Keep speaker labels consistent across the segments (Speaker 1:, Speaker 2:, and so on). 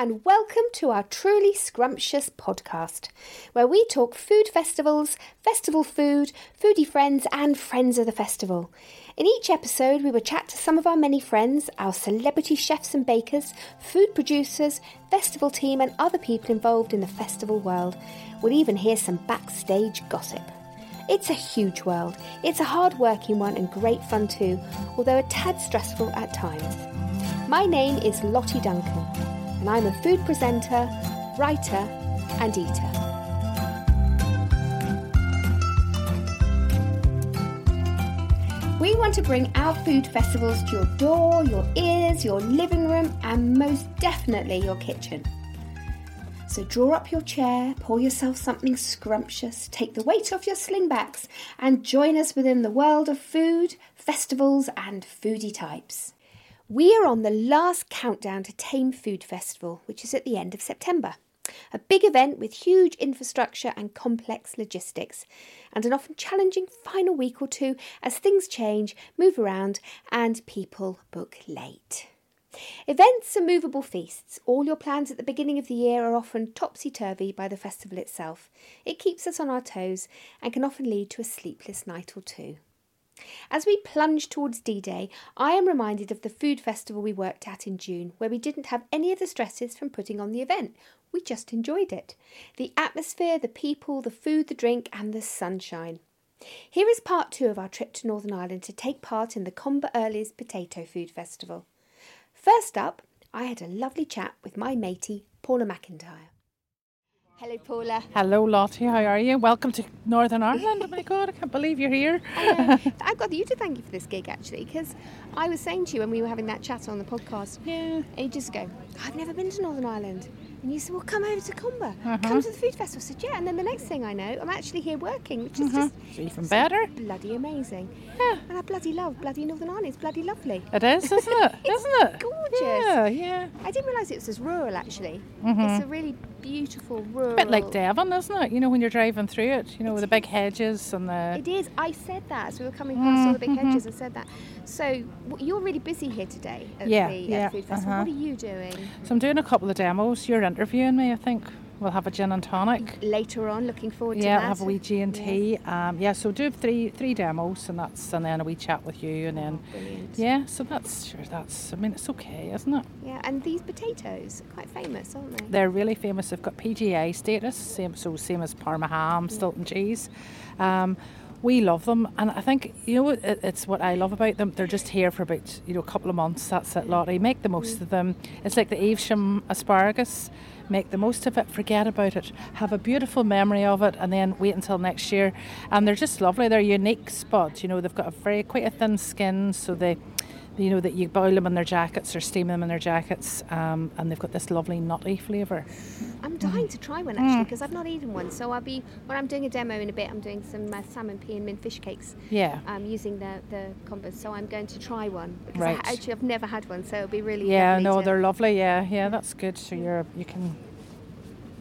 Speaker 1: and welcome to our truly scrumptious podcast, where we talk food festivals, festival food, foodie friends, and friends of the festival. In each episode, we will chat to some of our many friends, our celebrity chefs and bakers, food producers, festival team, and other people involved in the festival world. We'll even hear some backstage gossip. It's a huge world. It's a hard working one and great fun too, although a tad stressful at times. My name is Lottie Duncan, and I'm a food presenter, writer, and eater. We want to bring our food festivals to your door, your ears, your living room, and most definitely your kitchen. So draw up your chair, pour yourself something scrumptious, take the weight off your slingbacks, and join us within the world of food, festivals, and foodie types. We are on the last countdown to Thame Food Festival, which is at the end of September. A big event with huge infrastructure and complex logistics, and an often challenging final week or two as things change, move around, and people book late. Events are movable feasts. All your plans at the beginning of the year are often topsy turvy by the festival itself. It keeps us on our toes and can often lead to a sleepless night or two. As we plunge towards D Day, I am reminded of the food festival we worked at in June, where we didn't have any of the stresses from putting on the event. We just enjoyed it. The atmosphere, the people, the food, the drink, and the sunshine. Here is part two of our trip to Northern Ireland to take part in the Comber Earlies Potato Food Festival. First up, I had a lovely chat with my matey, Paula McIntyre. Hello, Paula.
Speaker 2: Hello, Lottie. How are you? Welcome to Northern Ireland. oh my God, I can't believe you're here.
Speaker 1: I've got you to thank you for this gig actually, because I was saying to you when we were having that chat on the podcast
Speaker 2: Yeah.
Speaker 1: ages ago, I've never been to Northern Ireland. And you said, well, come over to Comber.
Speaker 2: Uh-huh.
Speaker 1: Come to the food festival. I said, yeah. And then the next thing I know, I'm actually here working, which is just
Speaker 2: It's even better.
Speaker 1: bloody amazing.
Speaker 2: Yeah.
Speaker 1: And I bloody love bloody Northern Ireland. It's bloody lovely.
Speaker 2: It is, isn't it? Isn't it?
Speaker 1: gorgeous.
Speaker 2: Yeah, yeah.
Speaker 1: I didn't realise it was as rural actually.
Speaker 2: Mm-hmm.
Speaker 1: It's a really beautiful rural.
Speaker 2: A bit like Devon, isn't it? You know, when you're driving through it, you know, with the big hedges and the.
Speaker 1: It is. I said that as we were coming past all the big
Speaker 2: Mm-hmm.
Speaker 1: hedges. I said that. So you're really busy here today at
Speaker 2: Yeah,
Speaker 1: the, at
Speaker 2: yeah,
Speaker 1: the food festival.
Speaker 2: uh-huh.
Speaker 1: What are you doing
Speaker 2: So I'm doing a couple of demos. You're interviewing me, I think. We'll have a gin and tonic.
Speaker 1: later on? Looking forward to
Speaker 2: Yeah,
Speaker 1: that.
Speaker 2: we'll have a wee G and T. Um, yeah, so do three three demos, and that's and then a wee chat with you, and then
Speaker 1: Brilliant.
Speaker 2: yeah. So that's sure. That's I mean, it's okay, isn't it?
Speaker 1: Yeah, and these potatoes are quite famous, aren't they?
Speaker 2: They're really famous. They've got PGA status, same so same as Parma ham, Stilton cheese. Um, we love them, and I think you know it, it's what I love about them. They're just here for about you know a couple of months. That's it, Lottie. Make the most of them. It's like the Evesham asparagus. Make the most of it. Forget about it. Have a beautiful memory of it, and then wait until next year. And they're just lovely. They're unique spots. You know they've got a very quite a thin skin, so they you know that you boil them in their jackets or steam them in their jackets, um, and they've got this lovely nutty flavour.
Speaker 1: I'm dying to try one actually because I've not eaten one. So I'll be when I'm doing a demo in a bit. I'm doing some uh, salmon pea and mint fish cakes.
Speaker 2: Yeah.
Speaker 1: Um, using the the combos. So I'm going to try one because
Speaker 2: Right.
Speaker 1: I, actually I've never had one. So it'll be really
Speaker 2: Yeah, no,
Speaker 1: to-
Speaker 2: they're lovely. Yeah, yeah, that's good. So you're you can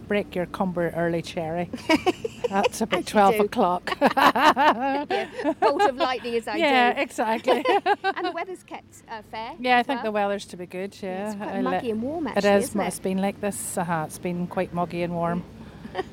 Speaker 2: break your Comber Early cherry. That's about twelve o'clock.
Speaker 1: yeah, bolt of lightning as I
Speaker 2: yeah,
Speaker 1: do.
Speaker 2: exactly.
Speaker 1: And the weather's kept uh, fair.
Speaker 2: yeah, I think the weather's to be good. Yeah,
Speaker 1: it's quite
Speaker 2: I
Speaker 1: muggy and warm
Speaker 2: It
Speaker 1: actually,
Speaker 2: is.
Speaker 1: isn't it?
Speaker 2: It's been like this. Uh-huh. It's been quite muggy and warm.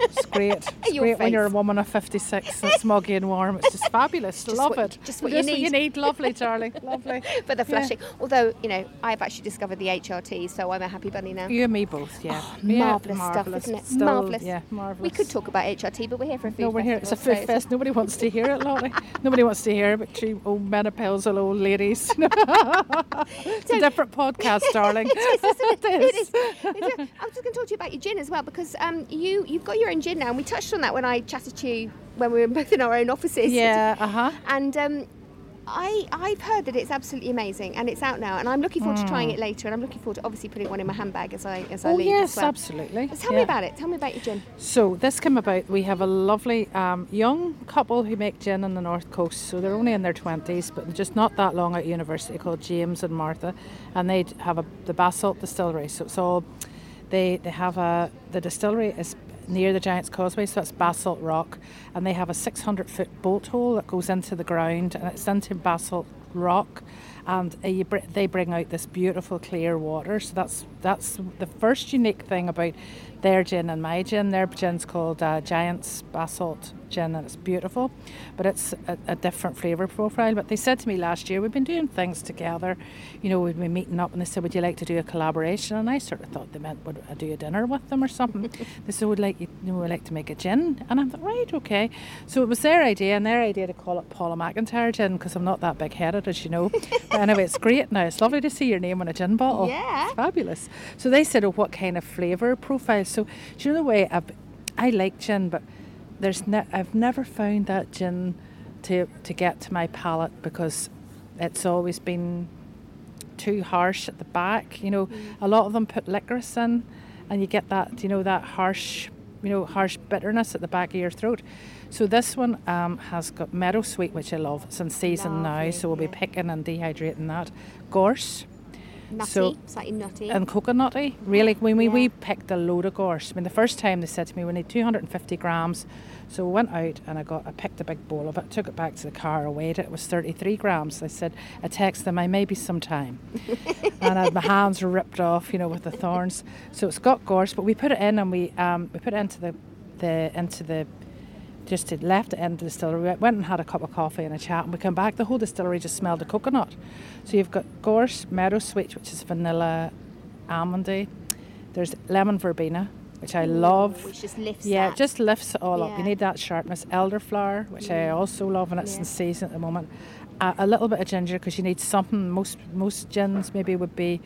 Speaker 2: It's great. It's great when you're a woman of 56 and it's muggy and warm. It's just fabulous.
Speaker 1: Just
Speaker 2: Love
Speaker 1: what-
Speaker 2: it.
Speaker 1: just what you
Speaker 2: Just what you
Speaker 1: need.
Speaker 2: need. Lovely, darling. Lovely.
Speaker 1: But the
Speaker 2: Yeah.
Speaker 1: Although, you know, I've actually discovered the HRT, so I'm a happy bunny now.
Speaker 2: You and me both, yeah.
Speaker 1: Oh,
Speaker 2: yeah
Speaker 1: marvellous stuff, isn't it?
Speaker 2: Still,
Speaker 1: Marvellous.
Speaker 2: Yeah, marvellous.
Speaker 1: We could talk about HRT, but we're here for a food
Speaker 2: No, we're here. It's a food
Speaker 1: so
Speaker 2: fest. Nobody wants to hear it, Lottie. Nobody wants to hear about two old menopausal old ladies. it's a different podcast, darling.
Speaker 1: It is, isn't it?
Speaker 2: It
Speaker 1: It
Speaker 2: is.
Speaker 1: is. It is. I was just going to talk to you about your gin as well because um, you you've got your own gin now, and we touched on that when I chatted to you when we were both in our own offices.
Speaker 2: Yeah, uh huh.
Speaker 1: And um, I I've heard that it's absolutely amazing, and it's out now, and I'm looking forward to trying it later, and I'm looking forward to obviously putting one in my handbag as I as I
Speaker 2: Mm. Oh
Speaker 1: leave
Speaker 2: yes,
Speaker 1: as well.
Speaker 2: absolutely.
Speaker 1: But tell me about it. Tell me about your gin.
Speaker 2: So this came about. We have a lovely um, young couple who make gin on the north coast. So they're only in their twenties, but just not that long at university, called James and Martha, and they have a the Basalt Distillery. So it's all they they have a the distillery is near the Giant's Causeway, so it's Basalt Rock, and they have a 600 foot bolt hole that goes into the ground, and it's into basalt rock, and br- they bring out this beautiful clear water. So that's that's the first unique thing about their gin and my gin. Their gin's called uh, Giant's Basalt Gin, and it's beautiful, but it's a, a different flavour profile. But they said to me last year, we've been doing things together, you know, we've been meeting up, and they said, would you like to do a collaboration? And I sort of thought they meant would I do a dinner with them or something. they said, would like you, you know, would like to make a gin, and I thought, right, okay. So it was their idea, and their idea to call it Paula McIntyre gin because I'm not that big headed, as you know. but anyway, it's great now. It's lovely to see your name on a gin bottle.
Speaker 1: Yeah.
Speaker 2: It's fabulous. So they said, oh, what kind of flavour profile? So do you know the way I've, I like gin, but there's ne- I've never found that gin to to get to my palate because it's always been too harsh at the back. You know, a lot of them put licorice in, and you get that you know that harsh you know harsh bitterness at the back of your throat. So this one um, has got meadow sweet, which I love. It's in season now, so we'll be picking and dehydrating that. Gorse
Speaker 1: Nutty,
Speaker 2: So-
Speaker 1: slightly nutty.
Speaker 2: and coconutty. Really, when we, we picked a load of gorse. I mean, the first time they said to me we need 250 grams, so we went out and I got I picked a big bowl of it, took it back to the car, I weighed it. It was 33 grams. I said I texted them, I may be some time, and I had my hands were ripped off, you know, with the thorns. So it's got gorse, but we put it in and we um, we put it into the the into the just left end of the distillery. We went and had a cup of coffee and a chat, and we came back. The whole distillery just smelled of coconut. So you've got gorse, meadow sweet, which is vanilla, almondy. There's lemon verbena, which I love.
Speaker 1: Which just lifts
Speaker 2: Yeah,
Speaker 1: that.
Speaker 2: it just lifts it all up. You need that sharpness. Elderflower, which I also love, and it's
Speaker 1: Yeah.
Speaker 2: in season at the moment. Uh, a little bit of ginger because you need something. Most most gins maybe would be,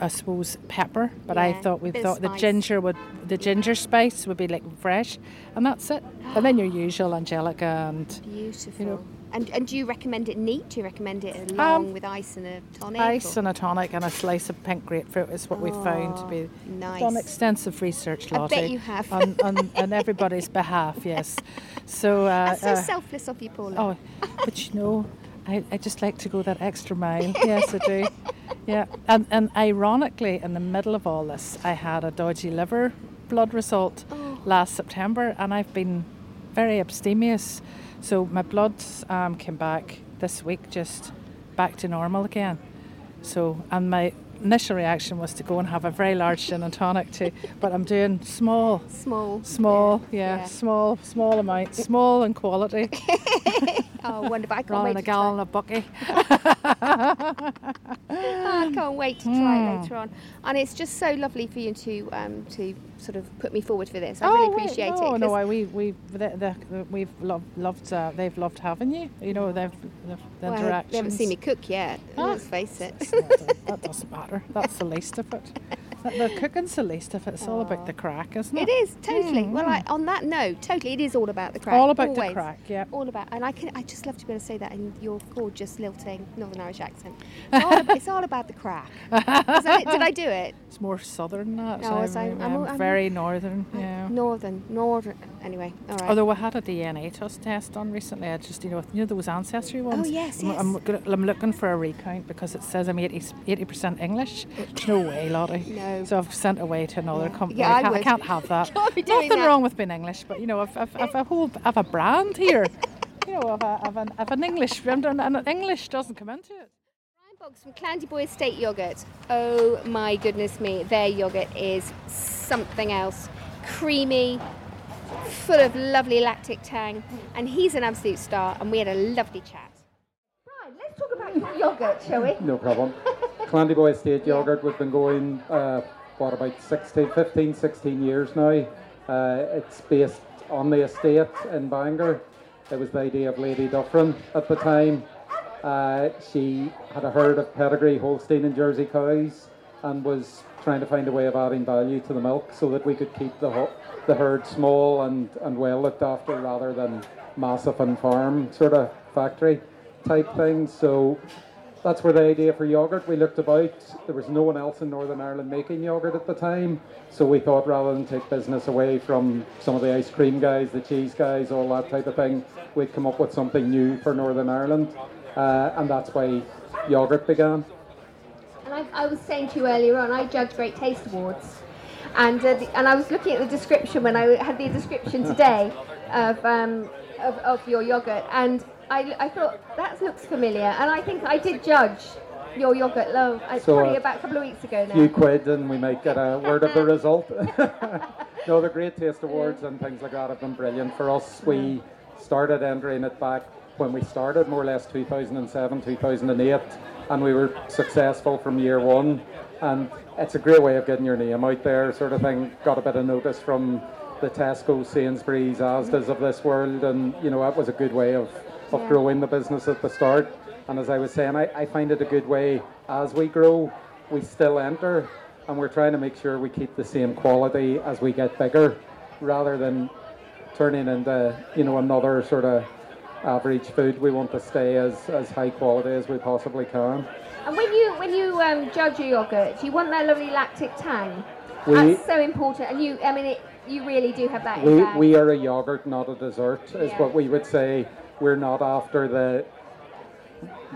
Speaker 2: I suppose, pepper. But I thought we thought the ginger would the ginger spice would be like fresh, and that's it. And then your usual angelica and
Speaker 1: Beautiful.
Speaker 2: know.
Speaker 1: and and do you recommend it neat? Do you recommend it along with ice and a tonic?
Speaker 2: ice
Speaker 1: or-
Speaker 2: and a tonic and a slice of pink grapefruit is what we found to
Speaker 1: Oh,
Speaker 2: be.
Speaker 1: nice.
Speaker 2: Done extensive research, Lottie.
Speaker 1: I bet you have.
Speaker 2: on, on, on everybody's behalf, yes. So. Uh,
Speaker 1: That's so
Speaker 2: uh,
Speaker 1: selfless of you, Paula.
Speaker 2: Oh, but you know, I, I just like to go that extra mile. Yes, I do. Yeah, and and ironically, in the middle of all this, I had a dodgy liver blood result
Speaker 1: Oh.
Speaker 2: last September, and I've been very abstemious. So my blood um, came back this week, just back to normal again. So, and my initial reaction was to go and have a very large gin and tonic too, but I'm doing small.
Speaker 1: Small.
Speaker 2: Small, yeah,
Speaker 1: yeah.
Speaker 2: small, small amount, small in quality.
Speaker 1: Oh, wonderful. I can't
Speaker 2: Rather
Speaker 1: wait
Speaker 2: a gallon of bucky.
Speaker 1: Oh, I can't wait to try it
Speaker 2: Hmm.
Speaker 1: later on. And it's just so lovely for you to um, to sort of put me forward for this. I
Speaker 2: oh,
Speaker 1: really appreciate
Speaker 2: no,
Speaker 1: it.
Speaker 2: No, I, we we the, the, we've loved, loved uh, they've loved having you. You know, they've the, the
Speaker 1: well,
Speaker 2: interactions.
Speaker 1: they haven't seen me cook yet.
Speaker 2: Ah.
Speaker 1: Let's face it.
Speaker 2: That doesn't matter. That's the least of it. The cooking's the least of it. It's all about the crack, isn't
Speaker 1: It
Speaker 2: it?
Speaker 1: is totally. Mm. Well, I, on that note, totally, it is all about the crack.
Speaker 2: All about the crack, yeah.
Speaker 1: All about, and I can. I just love to be able to say that in your gorgeous lilting Northern Irish accent. It's all, ab- it's all about the crack. It? Did I do it?
Speaker 2: It's more southern than that.
Speaker 1: No, it's-
Speaker 2: I'm,
Speaker 1: I'm-
Speaker 2: I'm
Speaker 1: I'm-
Speaker 2: very northern. Yeah.
Speaker 1: Northern, northern. Anyway, all right.
Speaker 2: Although I had a DNA test test done recently, I just you know you know those ancestry oh, ones.
Speaker 1: Oh, yes,
Speaker 2: I'm, I'm, I'm looking for a recount because it says I'm 80 percent English. No way, Lottie.
Speaker 1: No.
Speaker 2: So I've sent away to another company.
Speaker 1: Yeah, I
Speaker 2: I, can't, I
Speaker 1: would.
Speaker 2: can't have that.
Speaker 1: Can't
Speaker 2: Nothing
Speaker 1: that.
Speaker 2: wrong with being English, but you know, I've, I've, I've a whole I've a brand here. you know, I've, a, I've, an, I've an English, and and English doesn't come into it.
Speaker 1: Brian Boggs from Clandeboye Estate Yogurt. Oh my goodness me, their yogurt is something else. Creamy, full of lovely lactic tang, and he's an absolute star, and we had a lovely chat. Right, let's talk about your yogurt, shall we?
Speaker 3: No problem. Clandeboye Estate Yogurt, we've been going, uh, what, about 16, 15, 16 years now. Uh, it's based on the estate in Bangor. It was the idea of Lady Dufferin at the time. Uh, she had a herd of pedigree Holstein and Jersey cows and was trying to find a way of adding value to the milk so that we could keep the, ho- the herd small and, and well looked after rather than massive and farm sort of factory type things. So that's where the idea for yogurt. We looked about. There was no one else in Northern Ireland making yogurt at the time, so we thought rather than take business away from some of the ice cream guys, the cheese guys, all that type of thing, we'd come up with something new for Northern Ireland, uh, and that's why yogurt began.
Speaker 1: And I, I was saying to you earlier on, I judge Great Taste Awards. And uh, the, and I was looking at the description when I had the description today of um, of, of your yogurt, and I, I thought that looks familiar, and I think I did judge your yogurt low. Uh,
Speaker 3: So,
Speaker 1: probably
Speaker 3: uh,
Speaker 1: about a couple of weeks ago now.
Speaker 3: few quid and we might get a word of the result. no, the Great Taste Awards and things like that have been brilliant for us. We started entering it back when we started, more or less 2007, 2008, and we were successful from year one. And it's a great way of getting your name out there, sort of thing. Got a bit of notice from the Tesco, Sainsbury's, Asda's of this world, and you know that was a good way of, of
Speaker 1: Yeah.
Speaker 3: growing the business at the start. And as I was saying, I, I find it a good way as we grow, we still enter, and we're trying to make sure we keep the same quality as we get bigger, rather than turning into you know another sort of average food. We want to stay as, as high quality as we possibly can.
Speaker 1: And when you when you um, judge your yogurt, you want that lovely lactic tang.
Speaker 3: We-
Speaker 1: That's so important, and you I mean it, you really do have that
Speaker 3: We, we are a yogurt, not a dessert, is
Speaker 1: Yeah.
Speaker 3: what we would say. We're not after the,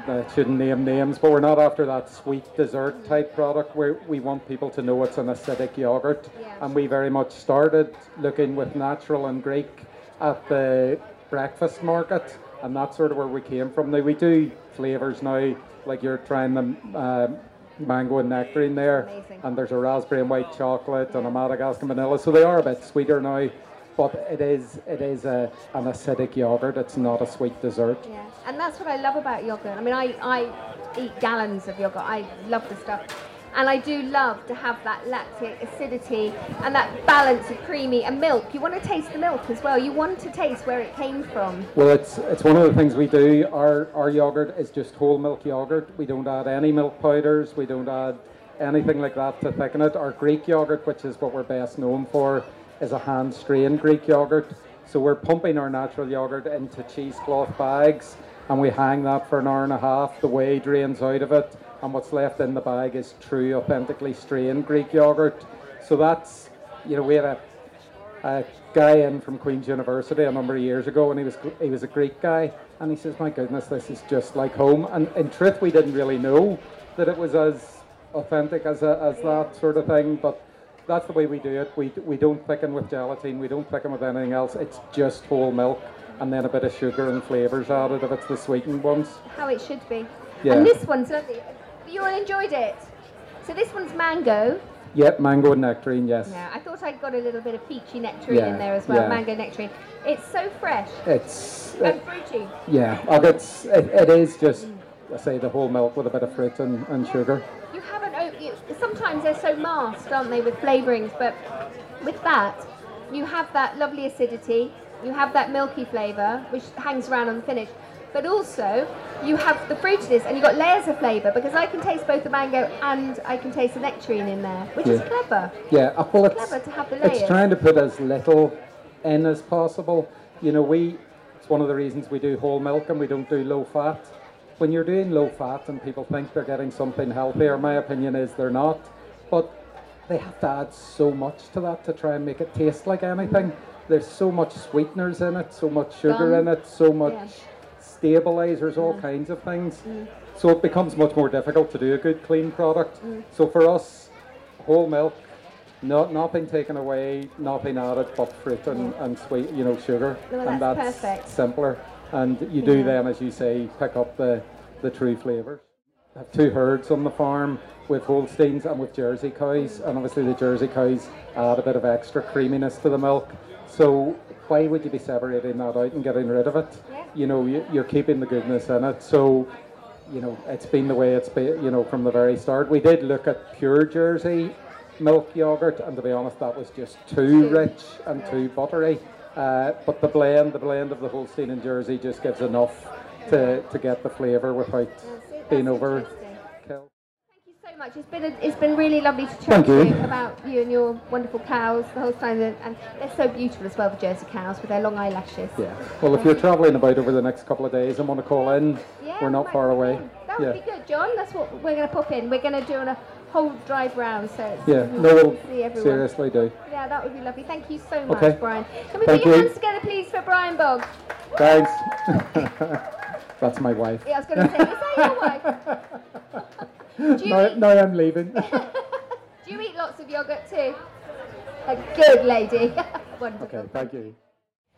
Speaker 3: I shouldn't name names, but we're not after that sweet dessert type product. we we want people to know it's an acidic yogurt.
Speaker 1: Yeah.
Speaker 3: And we very much started looking with natural and Greek at the breakfast market, and that's sort of where we came from. Now, we do flavours now, like you're trying the uh, mango and nectarine there,
Speaker 1: Amazing.
Speaker 3: and there's a raspberry and white chocolate and a Madagascar vanilla, so they are a bit sweeter now. But it is it is a, an acidic yogurt. It's not a sweet dessert.
Speaker 1: Yeah, and that's what I love about yogurt. I mean, I, I eat gallons of yogurt. I love the stuff. And I do love to have that lactic acidity and that balance of creamy and milk. You want to taste the milk as well. You want to taste where it came from.
Speaker 3: Well, it's it's one of the things we do. Our our yogurt is just whole milk yogurt. We don't add any milk powders. We don't add anything like that to thicken it. Our Greek yogurt, which is what we're best known for, is a hand strained Greek yogurt. So we're pumping our natural yogurt into cheesecloth bags, and we hang that for an hour and a half. The whey drains out of it, and what's left in the bag is true, authentically strained Greek yogurt. So that's you know we had a a guy in from Queen's University a number of years ago, and he was he was a Greek guy, and he says, "My goodness, this is just like home." And in truth, we didn't really know that it was as authentic as a, as that sort of thing, but. That's the way we do it. We, we don't thicken with gelatin. We don't thicken with anything else. It's just whole milk and then a bit of sugar and flavours added if it's the sweetened ones.
Speaker 1: How it should be.
Speaker 3: Yeah.
Speaker 1: And this one's lovely. You all enjoyed it. So this one's mango.
Speaker 3: Yep, mango and nectarine, yes.
Speaker 1: Yeah, I thought I'd got a little bit of peachy nectarine
Speaker 3: Yeah,
Speaker 1: in there as well.
Speaker 3: yeah.
Speaker 1: Mango nectarine. It's so fresh
Speaker 3: It's
Speaker 1: and fruity.
Speaker 3: yeah, oh, it's it, it is just I say the whole milk with a bit of fruit and, and sugar.
Speaker 1: You haven't. o- You, sometimes they're so masked, aren't they, with flavourings? But with that, you have that lovely acidity. You have that milky flavour, which hangs around on the finish. But also, you have the fruitiness, and you've got layers of flavour because I can taste both the mango and I can taste the nectarine in there, which is clever.
Speaker 3: Yeah, uh, well, it's,
Speaker 1: Clever to have the layers.
Speaker 3: it's trying to put as little in as possible. You know, we it's one of the reasons we do whole milk and we don't do low fat. When you're doing low fat and people think they're getting something healthier, my opinion is they're not. But they have to add so much to that to try and make it taste like anything. There's so much sweeteners in it, so much sugar in it, so much
Speaker 1: Yeah.
Speaker 3: stabilizers, all
Speaker 1: Mm.
Speaker 3: kinds of things. So it becomes much more difficult to do a good clean product.
Speaker 1: Mm.
Speaker 3: So for us, whole milk, no, nothing taken away, nothing added but fruit and, and sweet, you know, sugar. And
Speaker 1: that's
Speaker 3: that's
Speaker 1: perfect.
Speaker 3: simpler. And you do
Speaker 1: Yeah.
Speaker 3: then, as you say, pick up the, the true flavours. I have two herds on the farm with Holsteins and with Jersey cows, and obviously the Jersey cows add a bit of extra creaminess to the milk. So why would you be separating that out and getting rid of it?
Speaker 1: Yeah.
Speaker 3: You know, you, you're keeping the goodness in it. So you know, it's been the way it's been, you know, from the very start. We did look at pure Jersey milk yogurt, and to be honest, that was just too rich and too buttery. Uh, but the blend, the blend of the Holstein and Jersey, just gives enough to, to get the flavour without being
Speaker 1: that's
Speaker 3: over killed.
Speaker 1: Thank you so much. It's been a, it's been really lovely to chat to
Speaker 3: you.
Speaker 1: about you and your wonderful cows the whole time, and, and they're so beautiful as well, the Jersey cows with their long eyelashes.
Speaker 3: Yeah. Well, if you're travelling about over the next couple of days and want to call in,
Speaker 1: Yeah,
Speaker 3: we're not far away.
Speaker 1: That would
Speaker 3: Yeah.
Speaker 1: be good, John. That's what we're going to pop in. We're going to do a whole drive round, so it's
Speaker 3: Yeah. No, we'll
Speaker 1: see everyone.
Speaker 3: seriously do.
Speaker 1: Yeah, that would be lovely. Thank you so much,
Speaker 3: Okay.
Speaker 1: Brian. Can we
Speaker 3: Thank
Speaker 1: put your
Speaker 3: you.
Speaker 1: hands together, please, for Brian Boggs?
Speaker 3: Thanks. That's my wife.
Speaker 1: Yeah, I was going to say, is that your wife? Do you,
Speaker 3: Now,
Speaker 1: eat,
Speaker 3: now I'm leaving.
Speaker 1: do you eat lots of yogurt too? A good lady. Wonderful.
Speaker 3: Okay, thank you.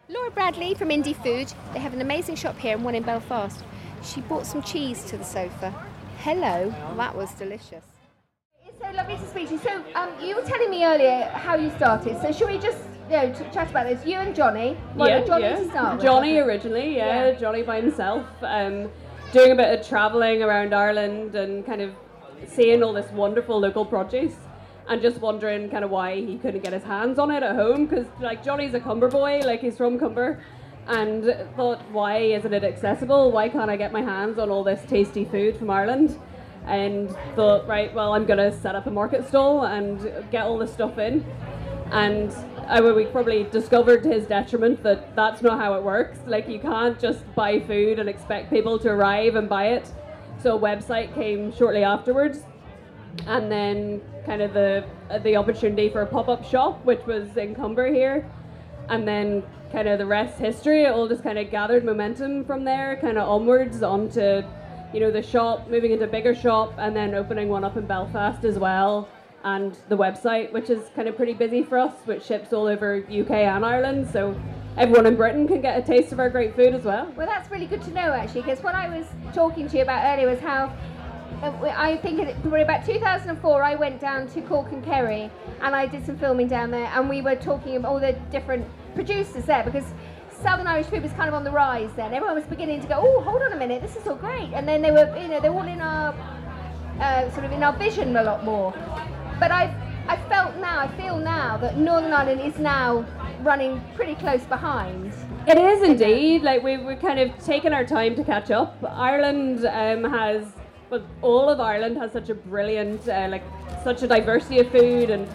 Speaker 1: Laura Bradley from Indie Füde. They have an amazing shop here and one in Belfast. She bought some cheese to the sofa. Hello, that was delicious. Lovely to speak to you. So, um, you were telling me earlier how you started. So, should we just you know, chat about this? You and Johnny. Well,
Speaker 4: yeah,
Speaker 1: Johnny
Speaker 4: yeah.
Speaker 1: to start with.
Speaker 4: Johnny originally, yeah,
Speaker 1: Yeah.
Speaker 4: Johnny by himself, um, doing a bit of travelling around Ireland and kind of seeing all this wonderful local produce, and just wondering kind of why he couldn't get his hands on it at home because like Johnny's a Comber boy, like he's from Comber, and thought why isn't it accessible? Why can't I get my hands on all this tasty food from Ireland? And thought, right, well, I'm gonna set up a market stall and get all this stuff in and I we probably discovered to his detriment that that's not how it works. Like you can't just buy food and expect people to arrive and buy it. So a website came shortly afterwards, and then kind of the the opportunity for a pop up shop, which was in Comber here, and then kind of the rest history. It all just kind of gathered momentum from there, kind of onwards onto, you know, the shop, moving into a bigger shop, and then opening one up in Belfast as well and the website, which is kind of pretty busy for us, which ships all over UK and Ireland. So everyone in Britain can get a taste of our great food as well.
Speaker 1: Well, that's really good to know actually, because what I was talking to you about earlier was how uh, I think it, about 2004 I went down to Cork and Kerry and I did some filming down there, and we were talking about all the different producers there because. Southern Irish food was kind of on the rise then. Everyone was beginning to go, oh, hold on a minute, this is all great. And then they were, you know, they're all in our, uh, sort of in our vision a lot more. But I, I felt now, I feel now that Northern Ireland is now running pretty close behind.
Speaker 4: It is indeed. Like we've, we're kind of taken our time to catch up. Ireland um, has, well, all of Ireland has such a brilliant, uh, like, such a diversity of food and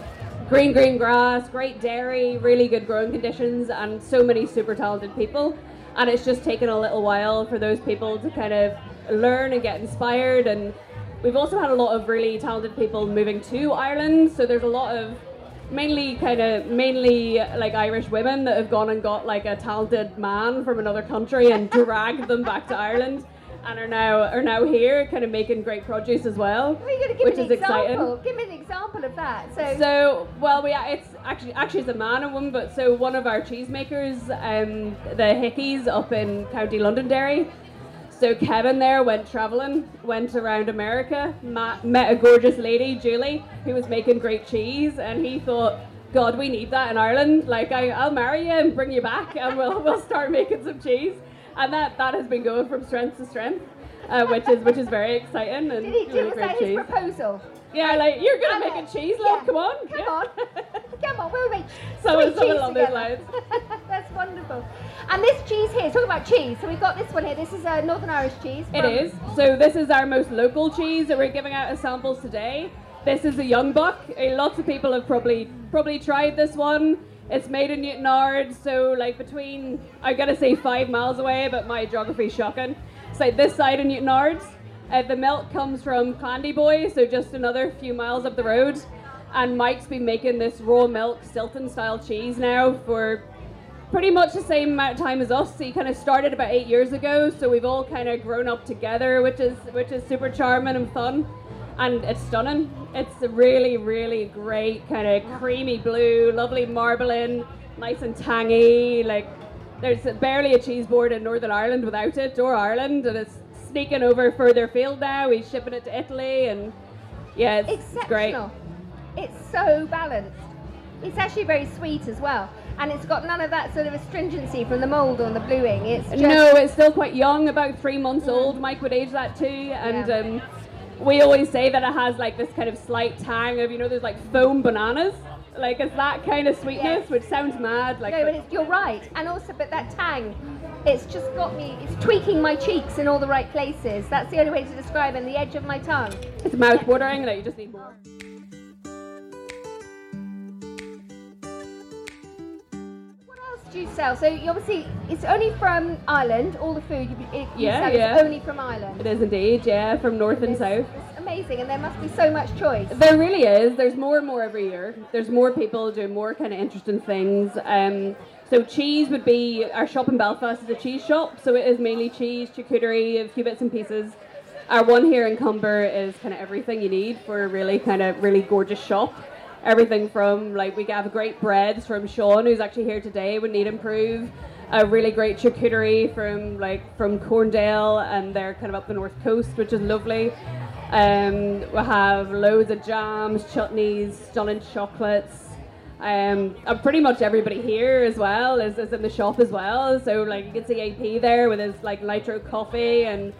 Speaker 4: green, green grass, great dairy, really good growing conditions, and so many super talented people. And it's just taken a little while for those people to kind of learn and get inspired. And we've also had a lot of really talented people moving to Ireland. So there's a lot of mainly kind of mainly like Irish women that have gone and got like a talented man from another country and dragged them back to Ireland and are now are now here kind of making great produce as well
Speaker 1: Well, you're going to give
Speaker 4: which
Speaker 1: me an
Speaker 4: is exciting.
Speaker 1: Give me an example of that. So,
Speaker 4: so well we it's actually actually it's a man and woman but so one of our cheesemakers um the Hickeys up in County Londonderry so Kevin there went traveling, went around America, ma- met a gorgeous lady, Julie, who was making great cheese, and he thought, God, we need that in Ireland. Like, I, I'll marry you and bring you back, and we'll, we'll start making some cheese. And that, that has been going from strength to strength, uh, which is which is very exciting and
Speaker 1: did he do
Speaker 4: really
Speaker 1: was
Speaker 4: great
Speaker 1: that
Speaker 4: cheese.
Speaker 1: his proposal?
Speaker 4: Yeah, like you're gonna make
Speaker 1: a-
Speaker 4: a cheese, love.
Speaker 1: yeah.
Speaker 4: Come on,
Speaker 1: Come
Speaker 4: yeah.
Speaker 1: on. Come on, we'll make
Speaker 4: Something-
Speaker 1: sweet
Speaker 4: something
Speaker 1: cheese
Speaker 4: along those lines.
Speaker 1: That's wonderful. And this cheese here, talking about cheese, so we've got this one here. This is a Northern Irish cheese.
Speaker 4: It is. So this is our most local cheese that we're giving out as samples today. This is a young buck. Uh, Lots of people have probably probably tried this one. It's made in Newtonard, so like between I gotta say five miles away, but my geography's shocking. It's like this side of Newtownards. Uh, the milk comes from Clandeboye, so just another few miles up the road. And Mike's been making this raw milk Stilton style cheese now for pretty much the same amount of time as us. So He kind of started about eight years ago, so we've all kind of grown up together, which is which is super charming and fun, and it's stunning. It's a really really great kind of creamy blue, lovely marbling, nice and tangy. Like there's barely a cheese board in Northern Ireland without it, or Ireland, and it's sneaking over further afield now. We're shipping it to Italy, and yeah, it's, it's great.
Speaker 1: It's so balanced. It's actually very sweet as well, and it's got none of that sort of astringency from the mold on the bluing. It's just,
Speaker 4: No, it's still quite young, about three months old. Mike would age that too, and
Speaker 1: Yeah.
Speaker 4: um, we always say that it has like this kind of slight tang of you know, there's like foam bananas, like it's that kind of sweetness,
Speaker 1: Yes.
Speaker 4: which sounds mad. Like,
Speaker 1: No, but it's, you're right, and also, but that tang, it's just got me. It's tweaking my cheeks in all the right places. That's the only way to describe it. And the edge of my tongue.
Speaker 4: it's mouth watering, like you just need more.
Speaker 1: You sell? So you obviously, it's only from Ireland. All the food you, it, you
Speaker 4: Yeah,
Speaker 1: sell
Speaker 4: yeah.
Speaker 1: is only from Ireland.
Speaker 4: It is indeed, yeah, from north and south.
Speaker 1: it's amazing, and there must be so much choice.
Speaker 4: There really is. There's more and more every year. There's more people doing more kind of interesting things. Um, so cheese would be our shop in Belfast is a cheese shop. So it is mainly cheese, charcuterie, a few bits and pieces. Our one here in Comber is kind of everything you need for a really kind of really gorgeous shop. Everything from like we have great breads from Sean, who's actually here today, would need improve. A really great charcuterie from like from Corndale, and they're kind of up the north coast, which is lovely. Um, we have loads of jams, chutneys, stunning chocolates. Um, and pretty much everybody here as well is, is in the shop as well. So like you can see AP there with his like nitro coffee and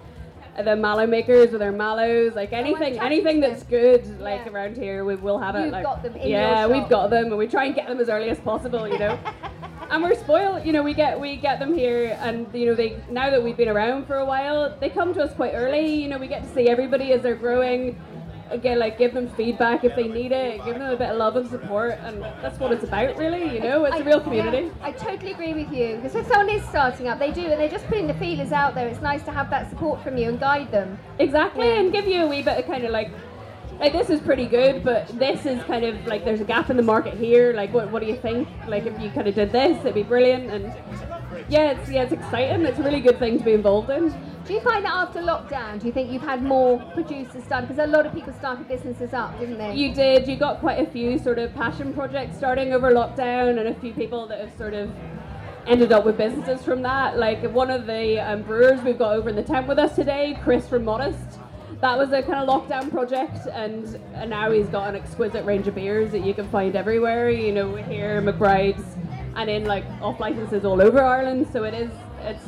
Speaker 4: the mallow makers with their mallows, like anything, anything that's good, like
Speaker 1: Yeah.
Speaker 4: around here, we will have it.
Speaker 1: You've
Speaker 4: like,
Speaker 1: got them
Speaker 4: yeah, we've got them, and we try and get them as early as possible, you know. and we're spoiled, you know. We get we get them here, and you know they now that we've been around for a while, they come to us quite early. You know, we get to see everybody as they're growing. Again, like give them feedback if they need it, give them a bit of love and support, and that's what it's about, really. You know, it's a real community.
Speaker 1: Yeah, I totally agree with you. Because if someone is starting up, they do, and they're just putting the feelers out there. It's nice to have that support from you and guide them.
Speaker 4: Exactly, and give you a wee bit of kind of like, like this is pretty good, but this is kind of like there's a gap in the market here. Like, what what do you think? Like, if you kind of did this, it'd be brilliant. And yeah, it's yeah, it's exciting. It's a really good thing to be involved in.
Speaker 1: Do you find that after lockdown, do you think you've had more producers start? Because a lot of people started businesses up, didn't they?
Speaker 4: You did. You got quite a few sort of passion projects starting over lockdown, and a few people that have sort of ended up with businesses from that. Like one of the um, brewers we've got over in the tent with us today, Chris from Modest. That was a kind of lockdown project, and, and now he's got an exquisite range of beers that you can find everywhere. You know, here McBride's, and in like off licenses all over Ireland. So it is. It's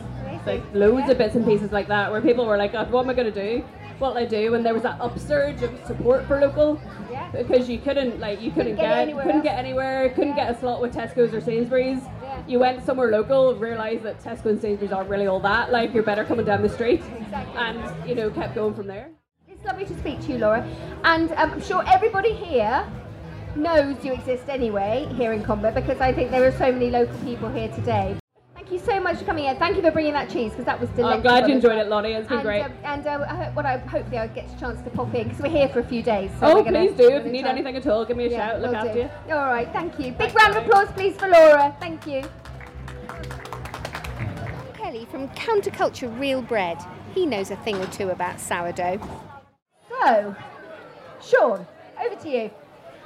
Speaker 4: like loads of bits and pieces like that where people were like, God, what am I going to do? What will I do? And there was that upsurge of support for local
Speaker 1: Yeah.
Speaker 4: because you couldn't like you couldn't,
Speaker 1: get it
Speaker 4: get,
Speaker 1: anywhere
Speaker 4: couldn't
Speaker 1: else.
Speaker 4: get anywhere, couldn't
Speaker 1: Yeah.
Speaker 4: get a slot with Tesco's or Sainsbury's. You went somewhere local, realised that Tesco and Sainsbury's aren't really all that. Like you're better coming down the street,
Speaker 1: Exactly.
Speaker 4: and you know kept going from there.
Speaker 1: It's lovely to speak to you, Laura. And um, I'm sure everybody here knows you exist anyway here in Comber because I think there are so many local people here today. Thank you so much for coming in. Thank you for bringing that cheese because that was delightful.
Speaker 4: I'm glad you enjoyed it, Lottie. It's been
Speaker 1: and,
Speaker 4: great.
Speaker 1: Um, and uh, I hope, what I hopefully I'll get a chance to pop in because we're here for a few days. So
Speaker 4: oh,
Speaker 1: we're gonna-
Speaker 4: please do. If you need anything at all, give me a
Speaker 1: Yeah,
Speaker 4: shout. Look after
Speaker 1: do.
Speaker 4: you.
Speaker 1: All right, thank you. Big round of applause, please, for Laura. Thank you. Kelly from Counterculture Real Bread. He knows a thing or two about sourdough. So, Sean, over to you.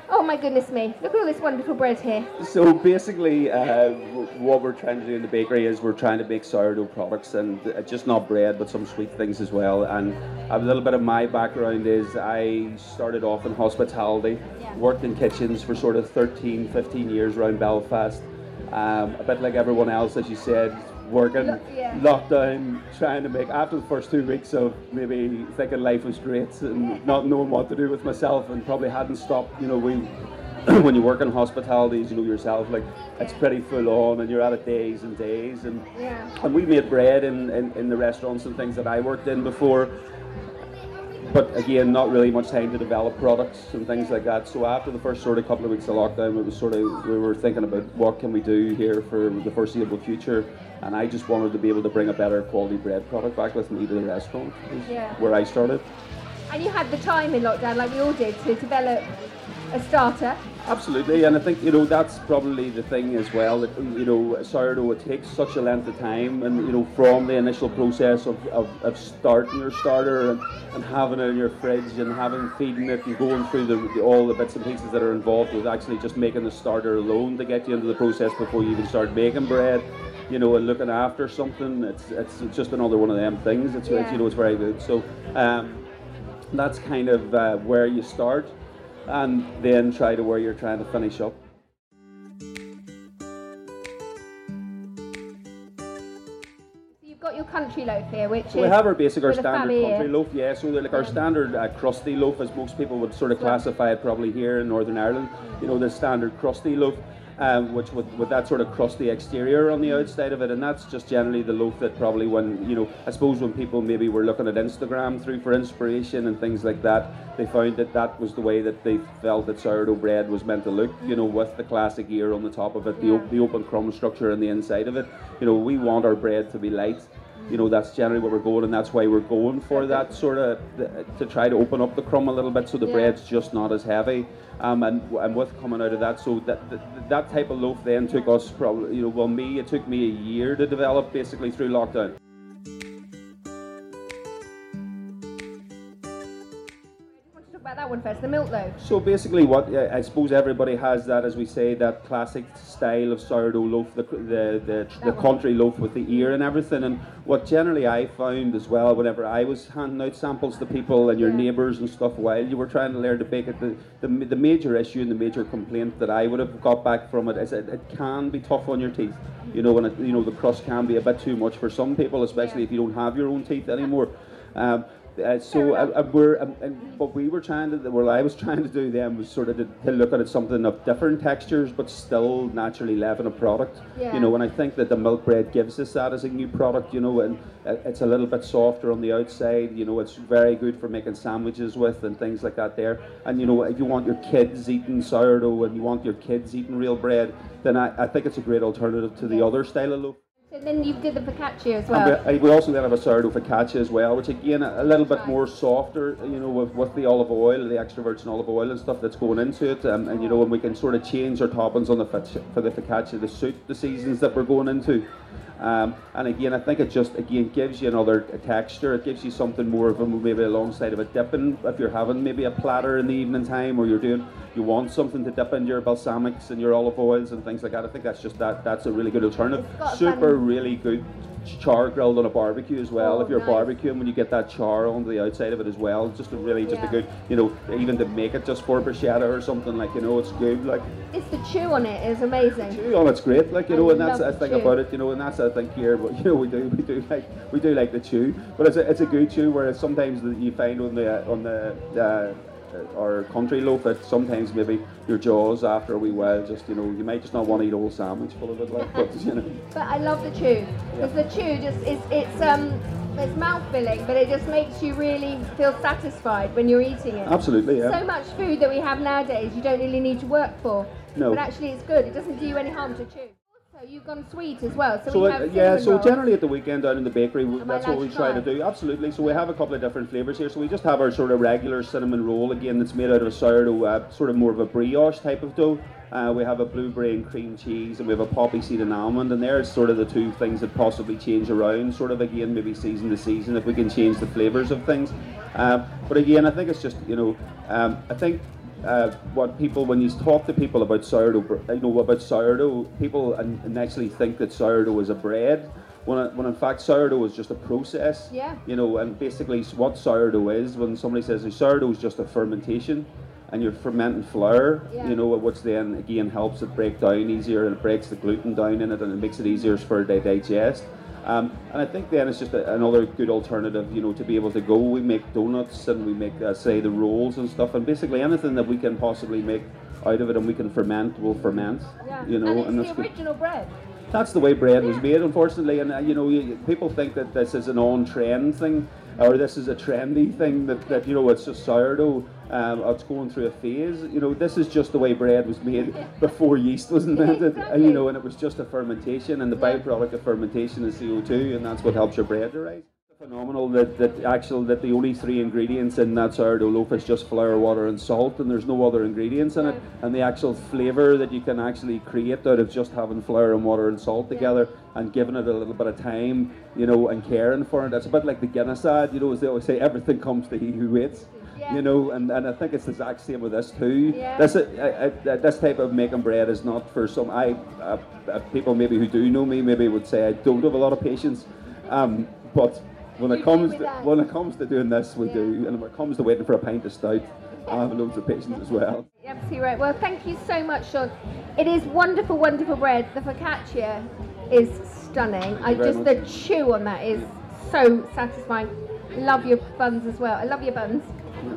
Speaker 1: Oh my goodness me! Look at all this wonderful bread here.
Speaker 5: So basically, uh, what we're trying to do in the bakery is we're trying to make sourdough products and uh, just not bread, but some sweet things as well. And a little bit of my background is I started off in hospitality,
Speaker 1: Yeah.
Speaker 5: worked in kitchens for sort of 13, 15 years around Belfast. Um, a bit like everyone else, as you said, working
Speaker 1: Lo- yeah.
Speaker 5: lockdown, trying to make after the first two weeks of maybe thinking life was great and not knowing what to do with myself, and probably hadn't stopped. You know, we when you work in hospitalities, you know yourself, like it's pretty full on, and you're at it days and days, and
Speaker 1: Yeah.
Speaker 5: and we made bread in, in, in the restaurants and things that I worked in before. But again, not really much time to develop products and things like that. So after the first sort of couple of weeks of lockdown, it was sort of we were thinking about what can we do here for the foreseeable future, and I just wanted to be able to bring a better quality bread product back with me to the restaurant,
Speaker 1: Yeah.
Speaker 5: where I started.
Speaker 1: And you had the time in lockdown, like we all did, to develop a starter.
Speaker 5: Absolutely, and I think you know that's probably the thing as well. That you know, sourdough it takes such a length of time, and you know, from the initial process of, of, of starting your starter and, and having it in your fridge and having feeding it and going through the, the all the bits and pieces that are involved with actually just making the starter alone to get you into the process before you even start making bread. You know, and looking after something, it's it's, it's just another one of them things. It's,
Speaker 1: Yeah.
Speaker 5: it's you know, it's very good. So. Um, that's kind of uh, where you start and then try to where you're trying to finish up.
Speaker 1: You've got your country loaf here, which
Speaker 5: So
Speaker 1: is
Speaker 5: we have our basic, our standard country loaf, yeah. So they're like our standard uh, crusty loaf, as most people would sort of classify it probably here in Northern Ireland. You know, the standard crusty loaf, um, which with, with that sort of crusty exterior on the outside of it, and that's just generally the loaf that probably when you know, I suppose when people maybe were looking at Instagram through for inspiration and things like that, they found that that was the way that they felt that sourdough bread was meant to look. You know, with the classic ear on the top of it, the, the open crumb structure on the inside of it. You know, we want our bread to be light you know that's generally what we're going and that's why we're going for that sort of to try to open up the crumb a little bit so the
Speaker 1: Yeah.
Speaker 5: bread's just not as heavy um, and, and with coming out of that so that, that that type of loaf then took us probably you know well me it took me a year to develop basically through lockdown
Speaker 1: about that one first. The milk loaf.
Speaker 5: So basically, what uh, I suppose everybody has that, as we say, that classic style of sourdough loaf, the the the, the country loaf with the ear and everything. And what generally I found as well, whenever I was handing out samples to people and your
Speaker 1: Yeah.
Speaker 5: neighbours and stuff, while you were trying to learn to bake it, the, the the major issue and the major complaint that I would have got back from it is that it can be tough on your teeth. You know, and it, you know the crust can be a bit too much for some people, especially if you don't have your own teeth anymore. Um, uh, so uh, uh, we're um, and what we were trying to what I was trying to do then was sort of to, to look at it something of different textures but still naturally leaven a product.
Speaker 1: Yeah.
Speaker 5: you know and I think that the milk bread gives us that as a new product you know and uh, it's a little bit softer on the outside you know it's very good for making sandwiches with and things like that there. And you know if you want your kids eating sourdough and you want your kids eating real bread then I, I think it's a great alternative to the other style of loaf
Speaker 1: then you did the focaccia as well.
Speaker 5: we, uh, we also then have a sourdough focaccia as well, which again a, a little bit more softer, you know, with, with the olive oil, the extra virgin olive oil and stuff that's going into it, um, and you know, and we can sort of change our toppings on the for the focaccia to suit the seasons that we're going into. Um, and again, I think it just again gives you another texture. It gives you something more of a maybe alongside of a dipping. If you're having maybe a platter in the evening time, or you're doing you want something to dip into your balsamics and your olive oils and things like that. I think that's just that that's a really good alternative. Super really good char grilled on a barbecue as well.
Speaker 1: Oh,
Speaker 5: if you're
Speaker 1: nice.
Speaker 5: barbecuing, when you get that char on the outside of it as well, just a really just
Speaker 1: Yeah.
Speaker 5: a good, you know, even to make it just for bruschetta or something like you know, it's good. Like
Speaker 1: It's the chew on it is amazing.
Speaker 5: chew on it's great. Like you
Speaker 1: I
Speaker 5: know, and that's I
Speaker 1: the
Speaker 5: think about it. You know, and that's I think here. But you know, we do we do like we do like the chew, but it's a it's a good chew. Whereas sometimes that you find on the on the uh, or country loaf that sometimes maybe your jaws after a wee while just you know you might just not want to eat a whole sandwich full of it like but you know
Speaker 1: But I love the chew because the chew just is it's um it's mouth filling, but it just makes you really feel satisfied when you're eating it.
Speaker 5: absolutely yeah
Speaker 1: So much food that we have nowadays, you don't really need to work for.
Speaker 5: No.
Speaker 1: But actually, it's good. It doesn't do you any harm to chew. You've gone sweet as well. So,
Speaker 5: So
Speaker 1: we
Speaker 5: uh,
Speaker 1: have
Speaker 5: yeah, so
Speaker 1: rolls.
Speaker 5: generally at the weekend down in the bakery, we- that's what we try to do. Absolutely. So we have a couple of different flavors here. So we just have our sort of regular cinnamon roll again, that's made out of a sourdough, uh, sort of more of a brioche type of dough. Uh, we have a blueberry and cream cheese, and we have a poppy seed and almond, and there's sort of the two things that possibly change around, sort of again maybe season to season if we can change the flavors of things. Um, but again, I think it's just you know, um, I think uh, what people when you talk to people about sourdough, you know about sourdough, people and, and actually think that sourdough is a bread. When, when in fact sourdough is just a process.
Speaker 1: Yeah.
Speaker 5: You know, and basically what sourdough is, when somebody says sourdough is just a fermentation, and you're fermenting flour,
Speaker 1: Yeah.
Speaker 5: you know, which then again helps it break down easier and it breaks the gluten down in it and it makes it easier for it to digest. Um, and I think then it's just a, another good alternative, you know, to be able to go. We make donuts and we make, uh, say, the rolls and stuff, and basically anything that we can possibly make out of it and we can ferment will ferment,
Speaker 1: Yeah.
Speaker 5: you know,
Speaker 1: and it's
Speaker 5: and
Speaker 1: the
Speaker 5: that's good.
Speaker 1: original bread.
Speaker 5: That's the way bread was made, unfortunately. And uh, you know, you, people think that this is an on-trend thing, or this is a trendy thing that, that you know it's just sourdough. Um, it's going through a phase. You know, this is just the way bread was made before yeast was invented.
Speaker 1: Exactly.
Speaker 5: You know, and it was just a fermentation, and the byproduct of fermentation is CO two, and that's what helps your bread to rise. Phenomenal that, that actual that the only three ingredients in that sourdough loaf is just flour, water, and salt, and there's no other ingredients in it. And the actual flavour that you can actually create out of just having flour and water and salt together and giving it a little bit of time, you know, and caring for it. It's a bit like the Guinness ad, you know, as they always say, everything comes to he who waits.
Speaker 1: Yeah.
Speaker 5: You know, and, and I think it's the exact same with this too.
Speaker 1: Yeah.
Speaker 5: This uh, uh, uh, this type of making bread is not for some. I uh, uh, people maybe who do know me maybe would say I don't have a lot of patience, um, but when it comes to, when it comes to doing this, we
Speaker 1: Yeah.
Speaker 5: do, and when it comes to waiting for a pint of stout, I have loads of patience as well.
Speaker 1: You're absolutely right. Well, thank you so much, Sean. It is wonderful, wonderful bread. The focaccia is stunning. I just
Speaker 5: much.
Speaker 1: the chew on that is so satisfying. Love your buns as well. I love your buns,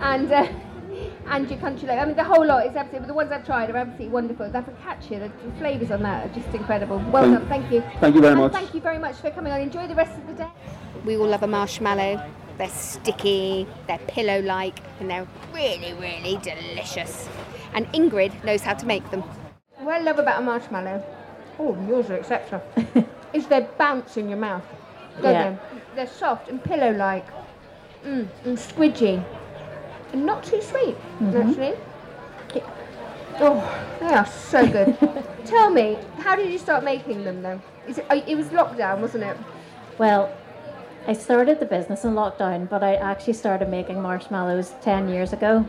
Speaker 1: and uh, and your country loaf. I mean, the whole lot is absolutely. But the ones I've tried are absolutely wonderful. The focaccia, the, the flavours on that are just incredible. Well
Speaker 5: Thank-
Speaker 1: done. Thank you.
Speaker 5: Thank you very
Speaker 1: And
Speaker 5: much.
Speaker 1: Thank you very much for coming on. Enjoy the rest of the day. We all love a marshmallow. They're sticky, they're pillow like, and they're really, really delicious. And Ingrid knows how to make them. What I love about a marshmallow, oh, yours are exceptional, is they bounce in your mouth. Don't
Speaker 6: Yeah.
Speaker 1: they? They're soft and pillow like, mm, and squidgy, and not too sweet, actually. Oh, they are so good. Tell me, how did you start making them though? Is it, oh, it was lockdown, wasn't it?
Speaker 6: Well, I started the business in lockdown, but I actually started making marshmallows 10 years ago.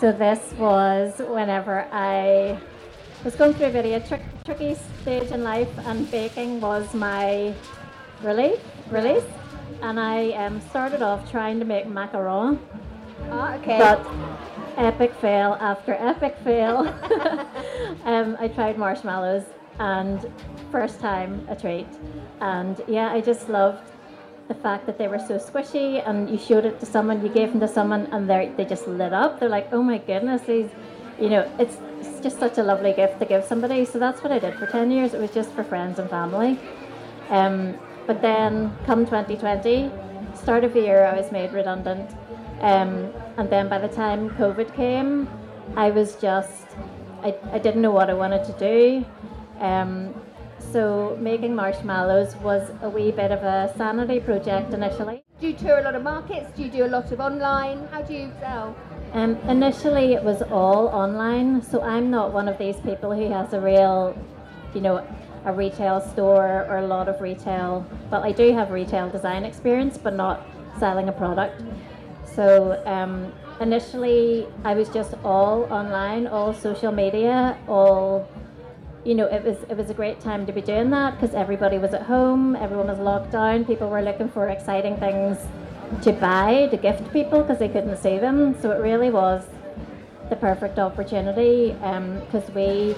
Speaker 6: So this was whenever I was going through a very tri- tricky stage in life, and baking was my relief, release. And I um, started off trying to make macaron,
Speaker 1: Ah, okay.
Speaker 6: but epic fail after epic fail. um, I tried marshmallows, and first time a treat. And yeah, I just loved the fact that they were so squishy, and you showed it to someone, you gave them to someone, and they they just lit up. They're like, oh my goodness, these, you know, it's, it's just such a lovely gift to give somebody. So that's what I did for ten years. It was just for friends and family. Um, but then, come 2020, start of the year, I was made redundant. Um, and then by the time COVID came, I was just, I, I didn't know what I wanted to do. Um, so making marshmallows was a wee bit of a sanity project initially.
Speaker 1: do you tour a lot of markets? Do you do a lot of online? How do you sell?
Speaker 6: Um, initially, it was all online, so I'm not one of these people who has a real, you know, a retail store or a lot of retail. But I do have retail design experience, but not selling a product. So um, initially, I was just all online, all social media, all. You know, it was it was a great time to be doing that because everybody was at home, everyone was locked down, people were looking for exciting things to buy to gift people because they couldn't see them. So it really was the perfect opportunity because we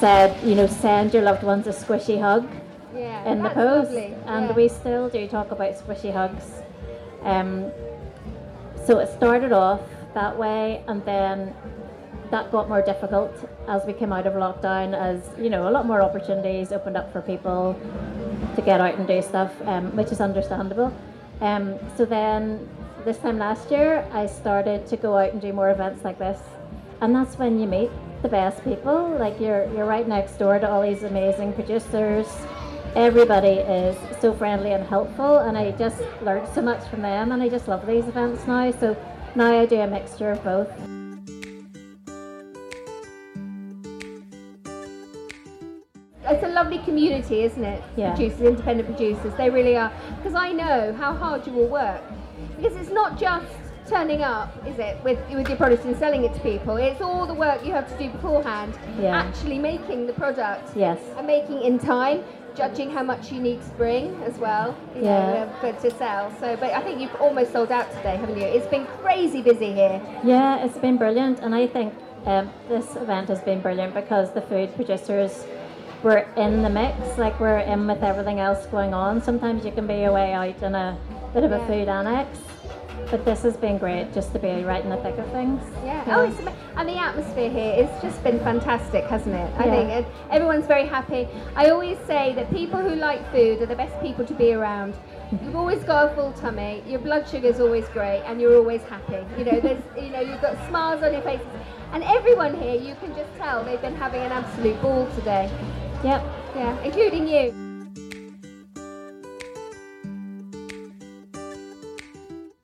Speaker 6: said, you know, send your loved ones a squishy hug
Speaker 1: Yeah.
Speaker 6: in the post,
Speaker 1: lovely.
Speaker 6: and
Speaker 1: yeah.
Speaker 6: we still do talk about squishy hugs. Um, so it started off that way, and then that got more difficult as we came out of lockdown. As you know, a lot more opportunities opened up for people to get out and do stuff, um, which is understandable. Um, so then, this time last year, I started to go out and do more events like this, and that's when you meet the best people. Like you're you're right next door to all these amazing producers. Everybody is so friendly and helpful, and I just learned so much from them, and I just love these events now. So now I do a mixture of both.
Speaker 1: It's a lovely community, isn't it?
Speaker 6: Yeah.
Speaker 1: Producers, independent producers, they really are. Because I know how hard you will work. Because it's not just turning up, is it, with with your product and selling it to people. It's all the work you have to do beforehand.
Speaker 6: Yeah.
Speaker 1: Actually making the product.
Speaker 6: Yes.
Speaker 1: And making in time. Judging how much you need to bring as well, you
Speaker 6: Yeah.
Speaker 1: know, uh, for, to sell. So, but I think you've almost sold out today, haven't you? It's been crazy busy here.
Speaker 6: Yeah, it's been brilliant, and I think um, this event has been brilliant because the food producers were in the mix, like we're in with everything else going on. Sometimes you can be away out in a bit of a food annex, but this has been great just to be right in the thick of things.
Speaker 1: Yeah. Oh, it's and the atmosphere here it's just been fantastic, hasn't it? I
Speaker 6: Yeah.
Speaker 1: think and everyone's very happy. I always say that people who like food are the best people to be around. You've always got a full tummy. Your blood sugar is always great, and you're always happy. You know, there's you know you've got smiles on your faces, and everyone here you can just tell they've been having an absolute ball today.
Speaker 6: Yep.
Speaker 1: Yeah, including you.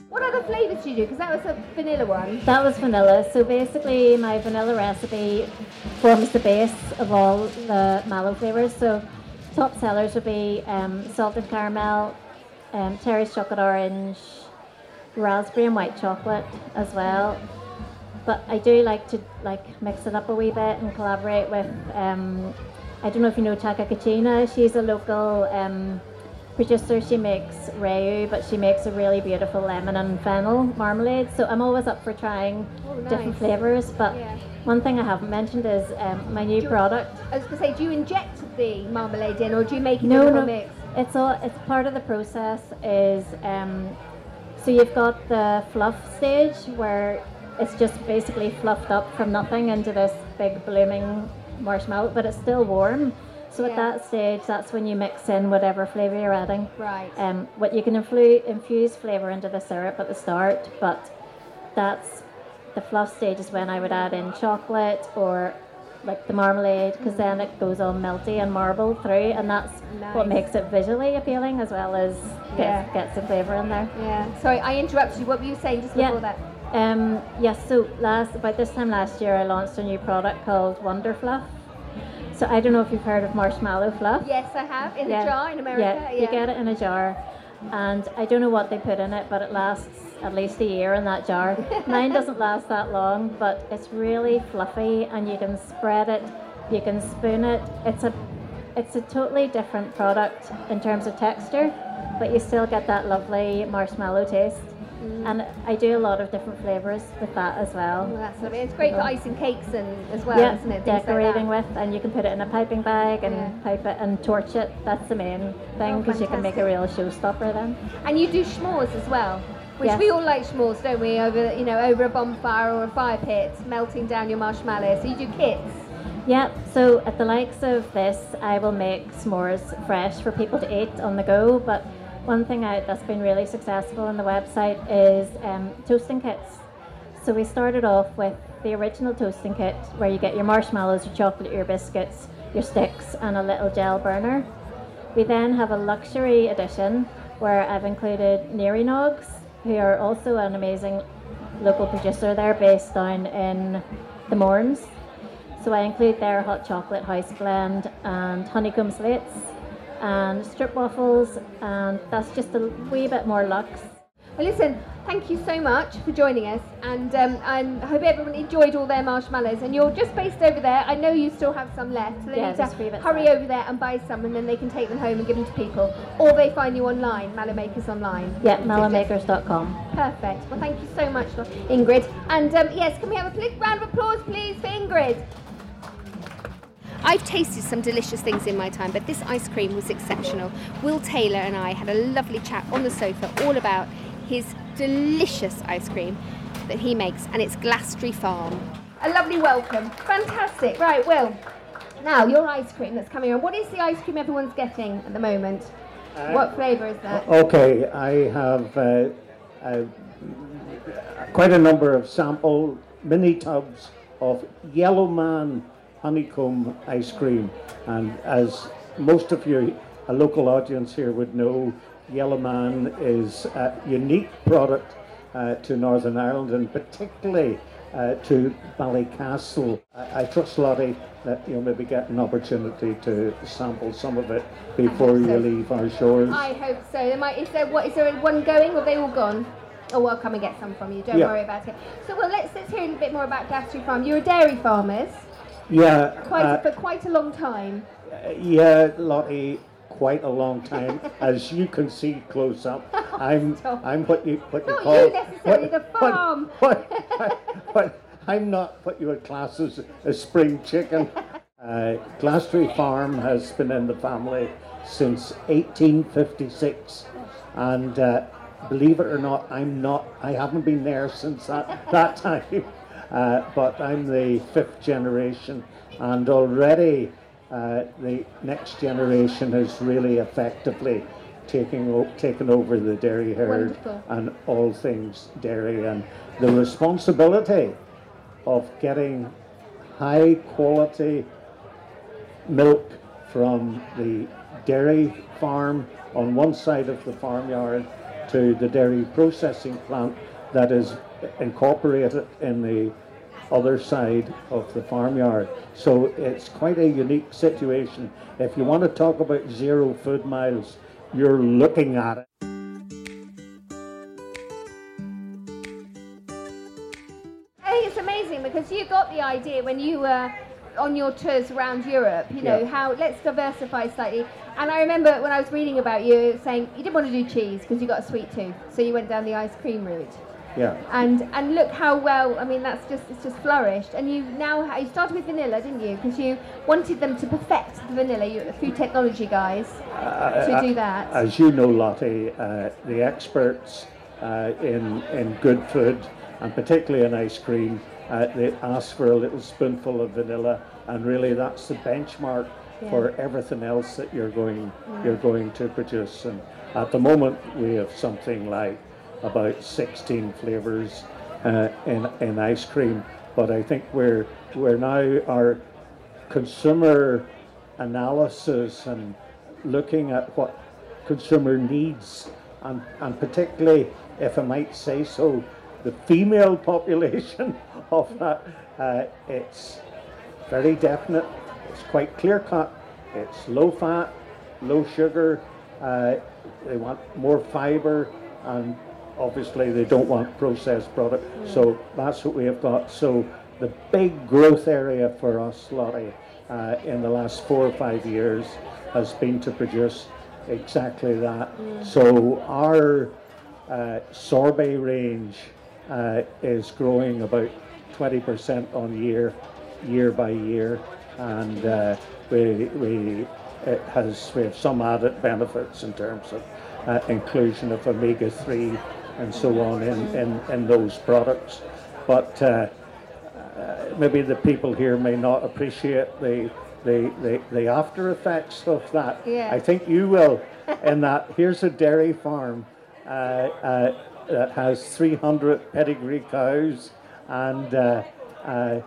Speaker 1: What other flavours do you do? Because that was a vanilla one.
Speaker 6: That was vanilla. So basically, my vanilla recipe forms the base of all the mallow flavors. So top sellers would be um, salted caramel, um, Terry's chocolate orange, raspberry and white chocolate as well. But I do like to like mix it up a wee bit and collaborate with. Um, I don't know if you know Chaka Kachina. She's a local um, producer. She makes rayu, but she makes a really beautiful lemon and fennel marmalade. So I'm always up for trying
Speaker 1: Oh,
Speaker 6: different flavors. But
Speaker 1: Yeah.
Speaker 6: one thing I haven't mentioned is um, my new
Speaker 1: Do-
Speaker 6: product.
Speaker 1: I was going to say, do you inject the marmalade in, or do you make it
Speaker 6: No,
Speaker 1: in a
Speaker 6: no.
Speaker 1: mix?
Speaker 6: It's all. It's part of the process. Is um, so you've got the fluff stage where it's just basically fluffed up from nothing into this big blooming marshmallow, but it's still warm. So at that stage, that's when you mix in whatever flavour you're adding.
Speaker 1: Right.
Speaker 6: Um, what you can influ- infuse flavour into the syrup at the start, but that's the fluff stage is when I would add in chocolate or like the marmalade because then it goes all melty and marble through, and that's what makes it visually appealing as well as
Speaker 1: Yeah.
Speaker 6: gets, gets the flavour in there.
Speaker 1: Yeah. Sorry, I interrupted you. What were you saying just
Speaker 6: Yeah.
Speaker 1: before that?
Speaker 6: Um, yes, so last about this time last year, I launched a new product called Wonder Fluff. So I don't know if you've heard of marshmallow fluff.
Speaker 1: Yes, I have. In a jar in America.
Speaker 6: Yeah, you get it in a jar, and I don't know what they put in it, but it lasts at least a year in that jar. Mine doesn't last that long, but it's really fluffy, and you can spread it, you can spoon it. It's a it's a totally different product in terms of texture, but you still get that lovely marshmallow taste. Mm. And I do a lot of different flavours with that as well.
Speaker 1: well that's what it is. It's great for icing cakes and as well,
Speaker 6: yeah,
Speaker 1: isn't it?
Speaker 6: Things decorating like with, and you can put it in a piping bag and yeah. pipe it and torch it. That's the main thing because oh, you can make a real showstopper then.
Speaker 1: And you do s'mores as well. Which yes. we all like s'mores, don't we? Over you know, over a bonfire or a fire pit, melting down your marshmallows. So you do kits.
Speaker 6: Yep, so at the likes of this, I will make s'mores fresh for people to eat on the go. But one thing that's been really successful on the website is um, toasting kits. So we started off with the original toasting kit where you get your marshmallows, your chocolate, your biscuits, your sticks, and a little gel burner. We then have a luxury edition where I've included NearyNógs, who are also an amazing local producer. They're based down in the Mournes. So I include their hot chocolate house blend and honeycomb slates and strip waffles, and that's just a wee bit more luxe.
Speaker 1: Well, listen, thank you so much for joining us, and um, I hope everyone enjoyed all their marshmallows. And you're just based over there. I know you still have some left, so they
Speaker 6: yeah,
Speaker 1: need to hurry over there and buy some, and then they can take them home and give them to people. Or they find you online, Mallowmakers online.
Speaker 6: Yeah, mallowmakers.com.
Speaker 1: Perfect. Well, thank you so much, Ingrid. And um, yes, can we have a big round of applause, please, for Ingrid? I've tasted some delicious things in my time, but this ice cream was exceptional. Will Taylor and I had a lovely chat on the sofa all about his delicious ice cream that he makes, and it's Glastry Farm. A lovely welcome. Fantastic. Right, Will. Now, your ice cream that's coming on. What is the ice cream everyone's getting at the moment? Uh, what flavour is that?
Speaker 7: Okay, I have uh, uh, quite a number of sample mini tubs of Yellowman honeycomb ice cream. And as most of your a local audience here would know, Yellowman is a unique product uh, to Northern Ireland and particularly uh, to Ballycastle. I, I, trust Lottie that you'll maybe get an opportunity to sample some of it before you so. leave our shores.
Speaker 1: I hope so. There might, is there what is there one going or are they all gone? Oh, I'll come and get some from you. Don't yeah. worry about it. So, well, let's let's hear a bit more about Glastry Farm. You're a dairy farmers.
Speaker 7: Yeah.
Speaker 1: Quite uh, for quite a long time.
Speaker 7: Yeah, Lottie, quite a long time. As you can see close up, I'm I'm what you what you
Speaker 1: not
Speaker 7: call
Speaker 1: you necessarily what, the farm.
Speaker 7: What, what, what, I'm not what you would class as a spring chicken. Uh, Farm has been in the family since 1856, and uh, believe it or not, I'm not. I haven't been there since that that time. Uh, but I'm the fifth generation, and already uh, the next generation has really effectively taking o- taken over the dairy herd
Speaker 1: Wonderful.
Speaker 7: and all things dairy, and the responsibility of getting high quality milk from the dairy farm on one side of the farmyard to the dairy processing plant that is incorporated in the other side of the farmyard. So it's quite a unique situation. If you want to talk about zero food miles, you're looking at it.
Speaker 1: Hey, it's amazing because you got the idea when you were on your tours around Europe, you know, yeah. how let's diversify slightly. And I remember when I was reading about you saying you didn't want to do cheese because you got a sweet tooth, so you went down the ice cream route.
Speaker 7: Yeah.
Speaker 1: And and look how well. I mean, that's just it's just flourished. And you now you started with vanilla, didn't you? Because you wanted them to perfect the vanilla. You're the food technology guys uh, to do that.
Speaker 7: As you know, Lottie, uh, the experts uh, in in good food and particularly in ice cream, uh, they ask for a little spoonful of vanilla, and really that's the benchmark yeah. for everything else that you're going yeah. you're going to produce. And at the moment, we have something like about 16 flavors uh, in, in ice cream. But I think we're, we're now, our consumer analysis and looking at what consumer needs, and, and particularly, if I might say so, the female population of that, uh, it's very definite, it's quite clear cut, it's low fat, low sugar, Uh, they want more fibre, and obviously they don't want processed product. So that's what we have got. So the big growth area for us, Lottie, uh, in the last four or five years has been to produce exactly that. So our uh, sorbet range uh, is growing about 20% on year, year by year, and uh, we, we it has we have some added benefits in terms of uh, inclusion of omega 3 and so on in, in, in those products. But uh, uh, maybe the people here may not appreciate the, the, the, the after effects of that.
Speaker 1: Yeah.
Speaker 7: I think you will, in that here's a dairy farm uh, uh, that has 300 pedigree cows, and uh, uh,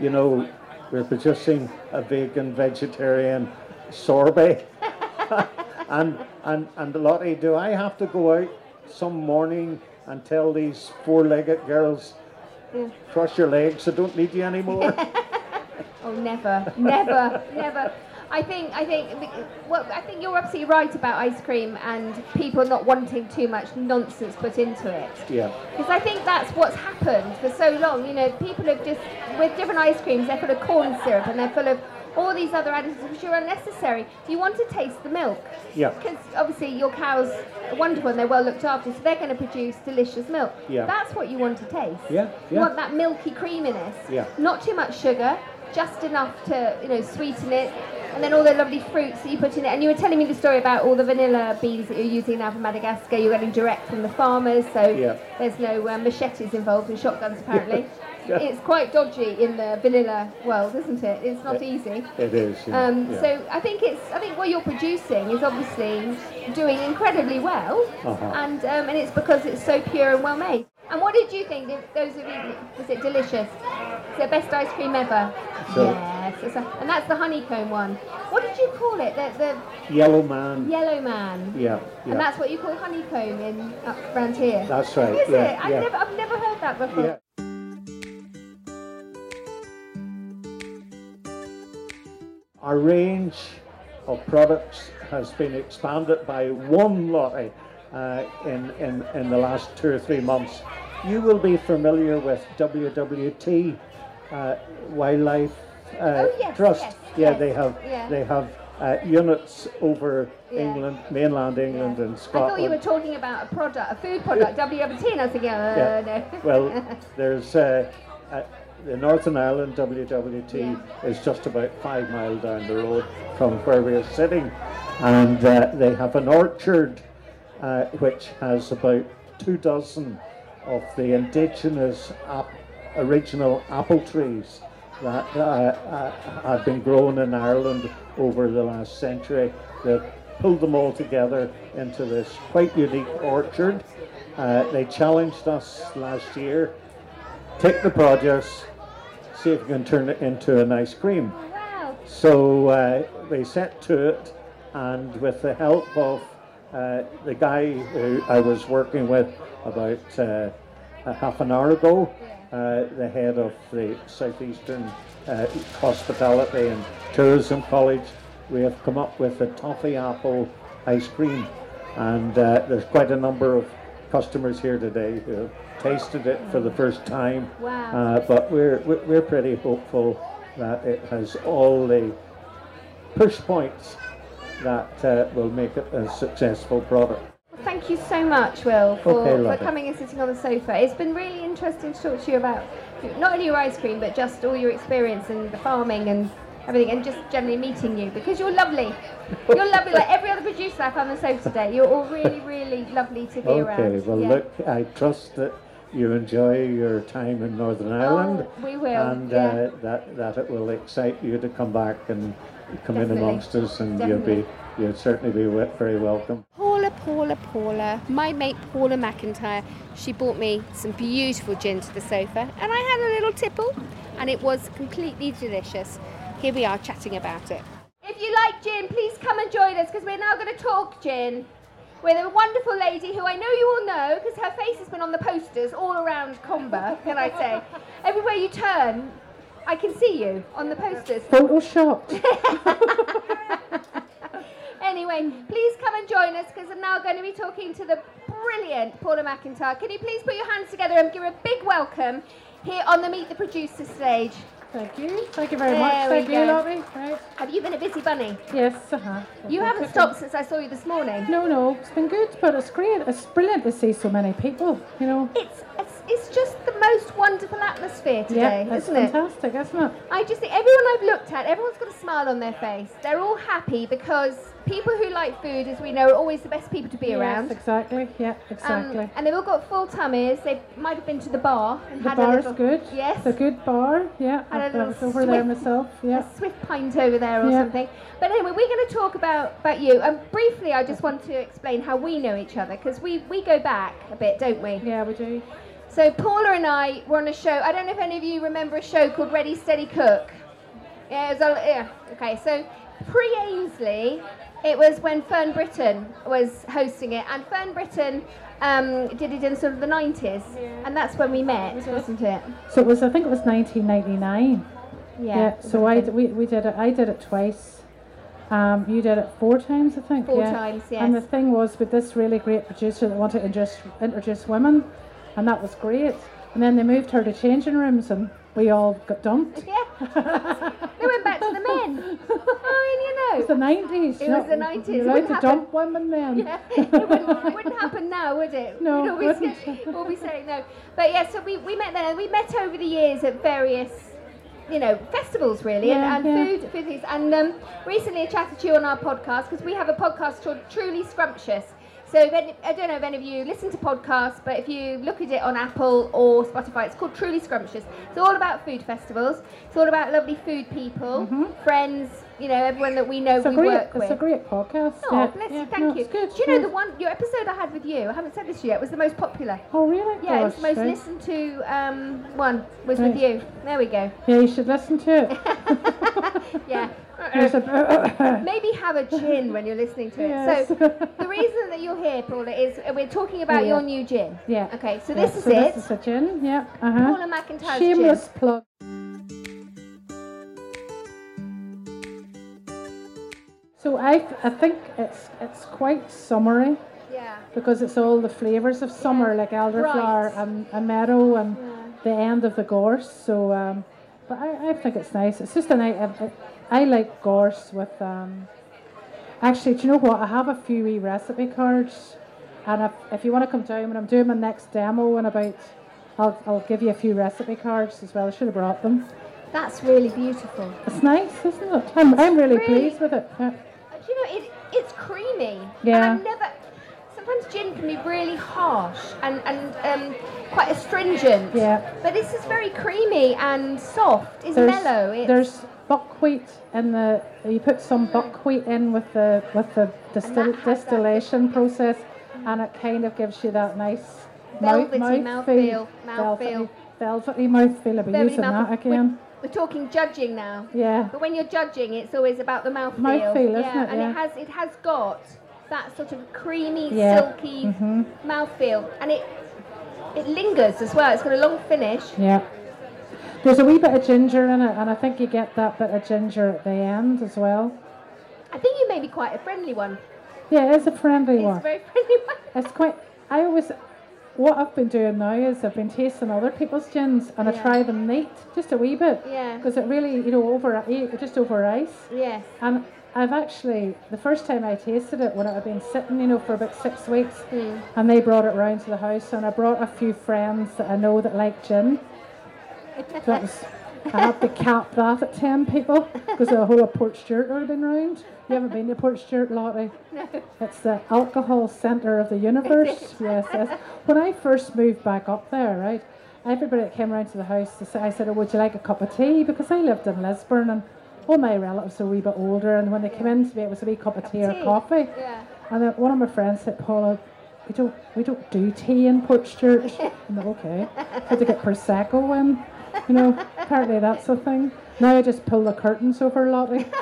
Speaker 7: you know, we're producing a vegan, vegetarian sorbet. and, and, and Lottie, do I have to go out some morning and tell these four legged girls, cross your legs, I don't need you anymore?
Speaker 1: Oh, never, never, never. I think, I think, well, I think you're absolutely right about ice cream and people not wanting too much nonsense put into it.
Speaker 7: yeah.
Speaker 1: Because I think that's what's happened for so long. You know, people have just, with different ice creams, they're full of corn syrup and they're full of all these other additives which are unnecessary. Do you want to taste the milk.
Speaker 7: Yeah.
Speaker 1: Because obviously your cows are wonderful and they're well looked after, so they're going to produce delicious milk.
Speaker 7: Yeah.
Speaker 1: That's what you want to taste.
Speaker 7: Yeah,
Speaker 1: You want that milky creaminess.
Speaker 7: Yeah.
Speaker 1: Not too much sugar, just enough to, you know, sweeten it. And then all the lovely fruits that you put in it. And you were telling me the story about all the vanilla beans that you're using now from Madagascar. You're getting direct from the farmers, so
Speaker 7: Yeah.
Speaker 1: there's no uh, machetes involved and shotguns apparently.
Speaker 7: Yeah.
Speaker 1: It's quite dodgy in the vanilla world, isn't it? It's not easy.
Speaker 7: It is. Yeah.
Speaker 1: Um,
Speaker 7: yeah.
Speaker 1: So I think it's I think what you're producing is obviously doing incredibly well,
Speaker 7: Uh-huh.
Speaker 1: and um, and it's because it's so pure and well made. And what did you think? Those of you, was it delicious? Is it best ice cream ever?
Speaker 7: So-
Speaker 1: yes, it's a, and that's the honeycomb one. What did you call it? The, the
Speaker 7: Yellow man.
Speaker 1: yellow man.
Speaker 7: Yeah.
Speaker 1: And that's what you call honeycomb in up around here.
Speaker 7: That's right.
Speaker 1: Is
Speaker 7: yeah.
Speaker 1: it? I've
Speaker 7: yeah.
Speaker 1: never I've never heard that before.
Speaker 7: Our range of products has been expanded by one lottery uh, in, in, in the last two or three months. You will be familiar with WWT uh, Wildlife uh,
Speaker 1: Oh, yes,
Speaker 7: Trust.
Speaker 1: yes,
Speaker 7: yeah,
Speaker 1: yes,
Speaker 7: they have
Speaker 1: yeah.
Speaker 7: they have uh, units over
Speaker 1: Yeah.
Speaker 7: England, mainland England, and Scotland.
Speaker 1: I thought you were talking about a product, a food product, WWT, and I was thinking,
Speaker 7: Yeah.
Speaker 1: no.
Speaker 7: Well, there's uh, uh, the Northern Ireland WWT
Speaker 1: Yeah.
Speaker 7: is just about five mile down the road from where we are sitting, and uh, they have an orchard uh, which has about two dozen of the indigenous ap- original apple trees that uh, uh, have been grown in Ireland over the last century. They've pulled them all together into this quite unique orchard. Uh, they challenged us last year take the produce, see if you can turn it into an ice cream.
Speaker 1: Wow.
Speaker 7: So uh, they set to it, and with the help of uh, the guy who I was working with about uh, a half an hour ago, uh, the head of the Southeastern uh, Hospitality and Tourism College, we have come up with a toffee apple ice cream, and uh, there's quite a number of customers here today who have tasted it for the first time.
Speaker 1: Wow.
Speaker 7: Uh, but we're we're we're pretty hopeful that it has all the push points that uh, will make it a successful product.
Speaker 1: Well, Thank you so much, Will, for,
Speaker 7: Okay,
Speaker 1: for coming and sitting on the sofa. It's been really interesting to talk to you about not only your ice cream, but just all your experience and the farming and everything, and just generally meeting you because you're lovely. You're lovely, like every other producer I've on the sofa today. You're all really, really lovely to be around.
Speaker 7: Okay, well
Speaker 1: Yeah.
Speaker 7: look, I trust that you enjoy your time in Northern Ireland.
Speaker 1: Oh, we will,
Speaker 7: And
Speaker 1: yeah.
Speaker 7: uh, that that it will excite you to come back and come in amongst us, and
Speaker 1: definitely.
Speaker 7: you'll be you'll certainly be very welcome.
Speaker 1: Paula, Paula, Paula, my mate Paula McIntyre, she brought me some beautiful gin to the sofa, and I had a little tipple, and it was completely delicious. Here we are chatting about it. If you like gin, please come and join us because we're now going to talk gin with a wonderful lady who I know you all know because her face has been on the posters all around Comber, can I say? Everywhere you turn, I can see you on the posters.
Speaker 7: Photoshopped.
Speaker 1: Anyway, please come and join us because I'm now going to be talking to the brilliant Paula McIntyre. Can you please put your hands together and give her a big welcome here on the Meet the Producer stage?
Speaker 2: Thank you. Thank you very
Speaker 1: There
Speaker 2: much. Thank you. Lottie. Right.
Speaker 1: Have you been a busy bunny?
Speaker 2: Yes, uh-huh.
Speaker 1: You haven't stopped since I saw you this morning.
Speaker 2: No, no, it's been good, but it's great. It's brilliant to see so many people, you know.
Speaker 1: It's, it's, just the most wonderful atmosphere today,
Speaker 2: yeah, it's
Speaker 1: isn't it?
Speaker 2: fantastic, isn't it?
Speaker 1: I just think everyone I've looked at, everyone's got a smile on their face. They're all happy because people who like food, as we know, are always the best people to be around.
Speaker 2: Exactly. Yeah,
Speaker 1: Um,
Speaker 2: exactly.
Speaker 1: and they've all got full tummies. They might have been to the bar and
Speaker 2: the
Speaker 1: had a
Speaker 2: bar's
Speaker 1: little,
Speaker 2: good.
Speaker 1: Yes,
Speaker 2: It's a good bar. Yeah,
Speaker 1: Had a
Speaker 2: I've- I
Speaker 1: little
Speaker 2: over there myself. Yeah.
Speaker 1: a swift pint over there or
Speaker 2: Yeah.
Speaker 1: something. But anyway, we're going to talk about, about you. And briefly, I just want to explain how we know each other because we, we go back a bit, don't we?
Speaker 2: Yeah, we do.
Speaker 1: So Paula and I were on a show. I don't know if any of you remember a show called Ready Steady Cook. Yeah, it was a, yeah. Okay, so pre Ainsley, it was when Fern Britton was hosting it, and Fern Britton um, did it in sort of the 90s, and that's when we met, wasn't it?
Speaker 2: So it was, I think it was 1999.
Speaker 1: Yeah.
Speaker 2: Yeah. so I, d- we, we did it. I did it twice. Um, you did it four times, I think.
Speaker 1: Four
Speaker 2: yeah.
Speaker 1: times,
Speaker 2: And the thing was with this really great producer that wanted to introduce, introduce women, and that was great. And then they moved her to changing rooms, and we all got dumped.
Speaker 1: Yeah. they went back to the men. I
Speaker 2: It was
Speaker 1: mean, you
Speaker 2: the
Speaker 1: know.
Speaker 2: 90s.
Speaker 1: It was the 90s,
Speaker 2: You're
Speaker 1: it
Speaker 2: allowed to
Speaker 1: happen.
Speaker 2: dump women then.
Speaker 1: Yeah, it wouldn't, it wouldn't happen now, would it?
Speaker 2: No,
Speaker 1: We'd
Speaker 2: it
Speaker 1: always
Speaker 2: wouldn't.
Speaker 1: get- we'll be saying no. But yeah, so we, we met there. and we met over the years at various, you know, festivals really,
Speaker 2: Yeah,
Speaker 1: and,
Speaker 2: yeah.
Speaker 1: food, food things. And um, recently I chatted to you on our podcast because we have a podcast called Truly Scrumptious. So if any, I don't know if any of you listen to podcasts, but if you look at it on Apple or Spotify, it's called Truly Scrumptious. It's all about food festivals. It's all about lovely food people, friends, you know, everyone that we know
Speaker 2: Mm-hmm. It's
Speaker 1: we
Speaker 2: great,
Speaker 1: work with.
Speaker 2: it's a great podcast.
Speaker 1: Oh,
Speaker 2: yeah.
Speaker 1: bless
Speaker 2: yeah,
Speaker 1: you, thank
Speaker 2: no,
Speaker 1: you.
Speaker 2: Good.
Speaker 1: Do you know the one your episode I had with you? I haven't said this yet. Was the most popular.
Speaker 2: Oh really?
Speaker 1: Yeah, it was the most
Speaker 2: right.
Speaker 1: listened to um, one. Was
Speaker 2: Right.
Speaker 1: with you. There we go.
Speaker 2: Yeah, you should listen to it.
Speaker 1: Yeah.
Speaker 2: There's a-
Speaker 1: Maybe have a gin when you're listening to it.
Speaker 2: Yes.
Speaker 1: So the reason that you're here, Paula, is uh, we're talking about
Speaker 2: yeah.
Speaker 1: your new gin.
Speaker 2: yeah.
Speaker 1: Okay, so
Speaker 2: Yeah,
Speaker 1: this is
Speaker 2: so
Speaker 1: it.
Speaker 2: This is a gin. Yeah. Uh huh.
Speaker 1: Paula McIntyre's
Speaker 2: Shameless plug. So I, I think it's it's quite summery.
Speaker 1: Yeah.
Speaker 2: because it's all the flavours of summer, like elderflower
Speaker 1: Right.
Speaker 2: and a meadow and the end of the gorse. So, um, but I, I think it's nice. It's just a nice. I, I like gorse with. Um, actually, do you know what? I have a few wee recipe cards, and if, if you want to come down when I'm doing my next demo in about, I'll I'll give you a few recipe cards as well. I should have brought them.
Speaker 1: That's really beautiful.
Speaker 2: It's nice, isn't it? I'm I'm really,
Speaker 1: really-
Speaker 2: pleased with it. Yeah.
Speaker 1: Do you know, it, it's creamy.
Speaker 2: Yeah.
Speaker 1: And I've never. Sometimes gin can be really harsh and, and um, quite astringent.
Speaker 2: Yeah.
Speaker 1: But this is very creamy and soft. It's
Speaker 2: There's,
Speaker 1: mellow. It's,
Speaker 2: there's buckwheat in the. You put some buckwheat in with the with the distil,
Speaker 1: that has that-
Speaker 2: distillation process, and it kind of gives you that nice
Speaker 1: Velvety
Speaker 2: mouth,
Speaker 1: mouthfeel,
Speaker 2: mouthfeel,
Speaker 1: mouthfeel.
Speaker 2: velvety, velvety mouthfeel. I'll be using
Speaker 1: mouth-
Speaker 2: that again.
Speaker 1: We're, we're talking judging now.
Speaker 2: Yeah.
Speaker 1: But when you're judging, it's always about the mouthfeel.
Speaker 2: Mouthfeel, isn't
Speaker 1: yeah,
Speaker 2: it?
Speaker 1: and
Speaker 2: Yeah.
Speaker 1: it has it has got that sort of creamy,
Speaker 2: Yeah.
Speaker 1: silky mm-hmm. mouthfeel, and it it lingers as well. It's got a long finish.
Speaker 2: Yeah. There's a wee bit of ginger in it, and I think you get that bit of ginger at the end as well.
Speaker 1: I think you may be quite a friendly one.
Speaker 2: Yeah, it is a friendly
Speaker 1: It's
Speaker 2: one.
Speaker 1: a very friendly one.
Speaker 2: It's quite. I always. What I've been doing now is I've been tasting other people's gins and I try them neat, just a wee bit.
Speaker 1: Yeah.
Speaker 2: Because it really, you know, over just over ice.
Speaker 1: Yes.
Speaker 2: And I've actually the first time I tasted it when it had been sitting, you know, for about six weeks,
Speaker 1: Hmm.
Speaker 2: and they brought it round to the house, and I brought a few friends that I know that like gin. That was. I had to cap that at ten people because the whole of Portstewart would have been round. You haven't been to Portstewart, Lottie?
Speaker 1: No.
Speaker 2: It's the alcohol centre of the universe. yes, yes. When I first moved back up there, right, everybody that came round to the house, I said, oh, would you like a cup of tea? Because I lived in Lisburn and all my relatives are a wee bit older, and when they came in to me, it was a wee cup of tea or coffee.
Speaker 1: Yeah.
Speaker 2: And then one of my friends said, Paula, we don't, we don't do tea in Portstewart. I'm like, okay. Had to get Prosecco in. You know, apparently that's a thing. Now I just pull the curtains over Lottie.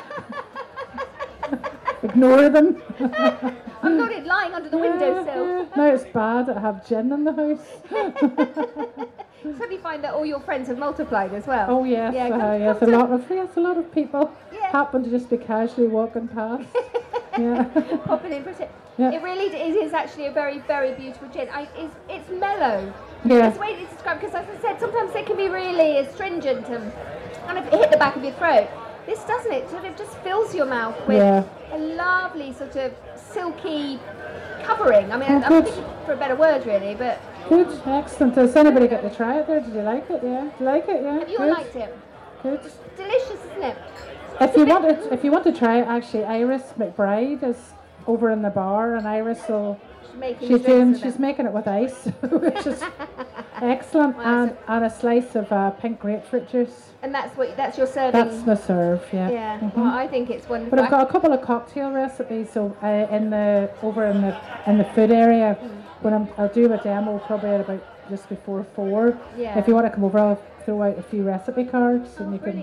Speaker 2: Ignore them.
Speaker 1: I've got it lying under the windowsill.
Speaker 2: Yeah, Now it's bad that I have gin in the house.
Speaker 1: Suddenly find that all your friends have multiplied as well.
Speaker 2: Oh yes,
Speaker 1: Yeah,
Speaker 2: uh, yes, a
Speaker 1: come to-
Speaker 2: lot of yes, a lot of people
Speaker 1: Yeah.
Speaker 2: happen to just be casually walking past. Yeah.
Speaker 1: Popping in for a.
Speaker 2: Yeah.
Speaker 1: It really is, it is actually a very, very beautiful gin. I, it's, it's mellow.
Speaker 2: Yeah.
Speaker 1: It's the way it's described because, as I said, sometimes they can be really astringent and kind of hit the back of your throat. This doesn't. It sort of just fills your mouth with
Speaker 2: Yeah.
Speaker 1: a lovely sort of silky covering. I mean,
Speaker 2: Oh,
Speaker 1: I'm
Speaker 2: good.
Speaker 1: looking for a better word, really, but
Speaker 2: Good, excellent. Does anybody get to try it there? Did you like it? Yeah. Did you like it? Yeah.
Speaker 1: have you
Speaker 2: Good.
Speaker 1: liked it?
Speaker 2: Good.
Speaker 1: Delicious, isn't it?
Speaker 2: If you want it, if you want to try it, actually, Iris McBride is over in the bar, and Iris will.
Speaker 1: She's making
Speaker 2: She's doing. She's
Speaker 1: it.
Speaker 2: making it with ice, which is excellent,
Speaker 1: Wow,
Speaker 2: and, and a slice of uh, pink grapefruit juice.
Speaker 1: And that's what that's your serving.
Speaker 2: That's the serve. Yeah.
Speaker 1: yeah.
Speaker 2: Mhm.
Speaker 1: Well, I think it's wonderful.
Speaker 2: But I've got a couple of cocktail recipes. So uh, in the over in the in the food area,
Speaker 1: Mm.
Speaker 2: when I'm, I'll do a demo probably at about just before four.
Speaker 1: Yeah.
Speaker 2: If you want to come over, I'll throw out a few recipe cards,
Speaker 1: Oh,
Speaker 2: and you can.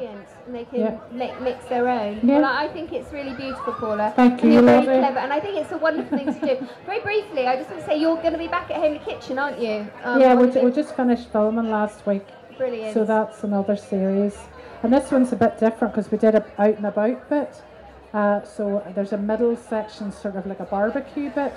Speaker 1: And they can
Speaker 2: Yeah.
Speaker 1: make, mix their own.
Speaker 2: Yeah.
Speaker 1: I think it's really beautiful, Paula.
Speaker 2: Thank
Speaker 1: And
Speaker 2: you,
Speaker 1: you're very
Speaker 2: lovely.
Speaker 1: clever. And I think it's a wonderful thing to do. Very briefly, I just want to say you're going to be back at home in the kitchen, aren't you? Um,
Speaker 2: yeah, we,
Speaker 1: it?
Speaker 2: we just finished filming last week,
Speaker 1: Brilliant.
Speaker 2: so that's another series. And this one's a bit different because we did a out and about bit. Uh, so there's a middle section, sort of like a barbecue bit.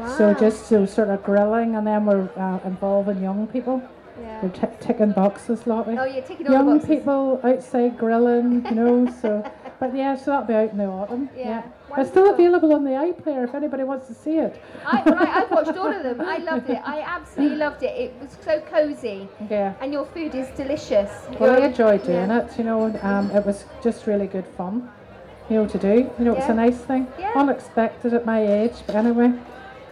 Speaker 1: Wow.
Speaker 2: So just so sort of grilling, and then we're uh, involving young people.
Speaker 1: Yeah.
Speaker 2: We're t- ticking boxes, Lottie.
Speaker 1: Oh, you're ticking
Speaker 2: young people outside grilling, you know. So, but yeah, so that'll be out in the autumn.
Speaker 1: Yeah,
Speaker 2: it's still available on the iPlayer if anybody wants to see it.
Speaker 1: I, I, I've watched all of them. I loved it. I absolutely loved it. It was so cosy,
Speaker 2: Yeah.
Speaker 1: and your food is delicious.
Speaker 2: Well, I enjoyed doing
Speaker 1: yeah.
Speaker 2: it. You know, um, it was just really good fun. You know, to do. You know, it's a nice thing.
Speaker 1: Yeah.
Speaker 2: Unexpected at my age, but anyway.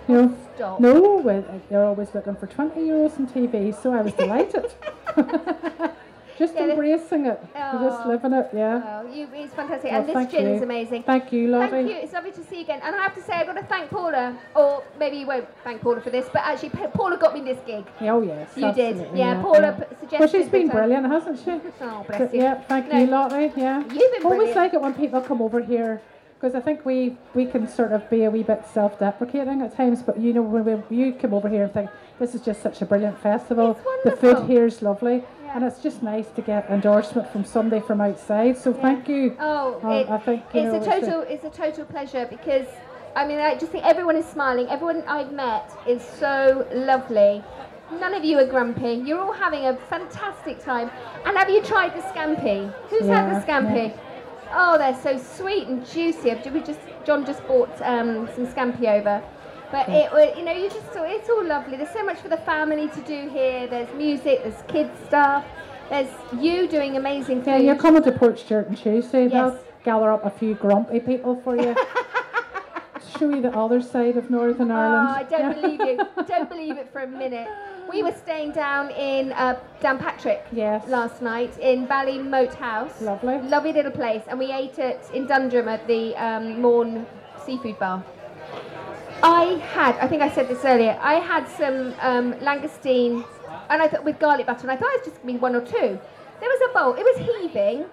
Speaker 2: You know,
Speaker 1: Stop.
Speaker 2: no, well, they're always looking for 20 euros on TV, so I was delighted. just
Speaker 1: Yeah,
Speaker 2: embracing it, just
Speaker 1: Oh.
Speaker 2: living it, yeah.
Speaker 1: Oh, you, it's fantastic. And this gin is amazing.
Speaker 2: Thank you, Lottie.
Speaker 1: Thank you. It's lovely to see you again. And I have to say, I've got to thank Paula, or maybe you won't thank Paula for this, but actually, Paula got me this gig.
Speaker 2: Oh yes,
Speaker 1: You did.
Speaker 2: absolutely,
Speaker 1: Yeah, Paula p- suggested.
Speaker 2: Well, she's been brilliant, hasn't she?
Speaker 1: Oh,
Speaker 2: So,
Speaker 1: you.
Speaker 2: yeah, thank
Speaker 1: No,
Speaker 2: you, Lottie. Yeah,
Speaker 1: You've been
Speaker 2: always
Speaker 1: brilliant.
Speaker 2: like it when people come over here because I think we we can sort of be a wee bit self-deprecating at times, but you know when we, you come over here and think this is just such a brilliant festival, the food here is lovely,
Speaker 1: Yeah.
Speaker 2: and it's just nice to get endorsement from somebody from outside. So thank you.
Speaker 1: Oh,
Speaker 2: Um,
Speaker 1: it-
Speaker 2: I think
Speaker 1: it's
Speaker 2: know,
Speaker 1: a
Speaker 2: it's a-
Speaker 1: total. It's a total pleasure because I mean, I just think everyone is smiling. Everyone I've met is so lovely. None of you are grumpy. You're all having a fantastic time. And have you tried the scampi? Who's had the
Speaker 2: Yeah,
Speaker 1: scampi? Oh, they're so sweet and juicy. We just John just bought um, some scampi over. But it, wa- you know, you just thought it's all lovely. There's so much for the family to do here. There's music. There's kids stuff. There's you doing amazing
Speaker 2: things.
Speaker 1: Yeah,
Speaker 2: you're coming to Portstewart on Tuesday.
Speaker 1: Yes.
Speaker 2: I'll gather up a few grumpy people for you. Show you the other side of Northern Ireland.
Speaker 1: Oh,
Speaker 2: Ireland.
Speaker 1: I don't
Speaker 2: Yeah.
Speaker 1: believe you. Don't believe it for a minute. We were staying down in uh, Downpatrick
Speaker 2: Yes.
Speaker 1: last night in Ballymote House.
Speaker 2: Lovely.
Speaker 1: Lovely little place. And we ate it in Dundrum at the um, Mourne Seafood Bar. I had, I think I said this earlier, I had some um, langoustine and I thought with garlic butter, and I thought it was just going to be one or two. There was a bowl, it was heaving,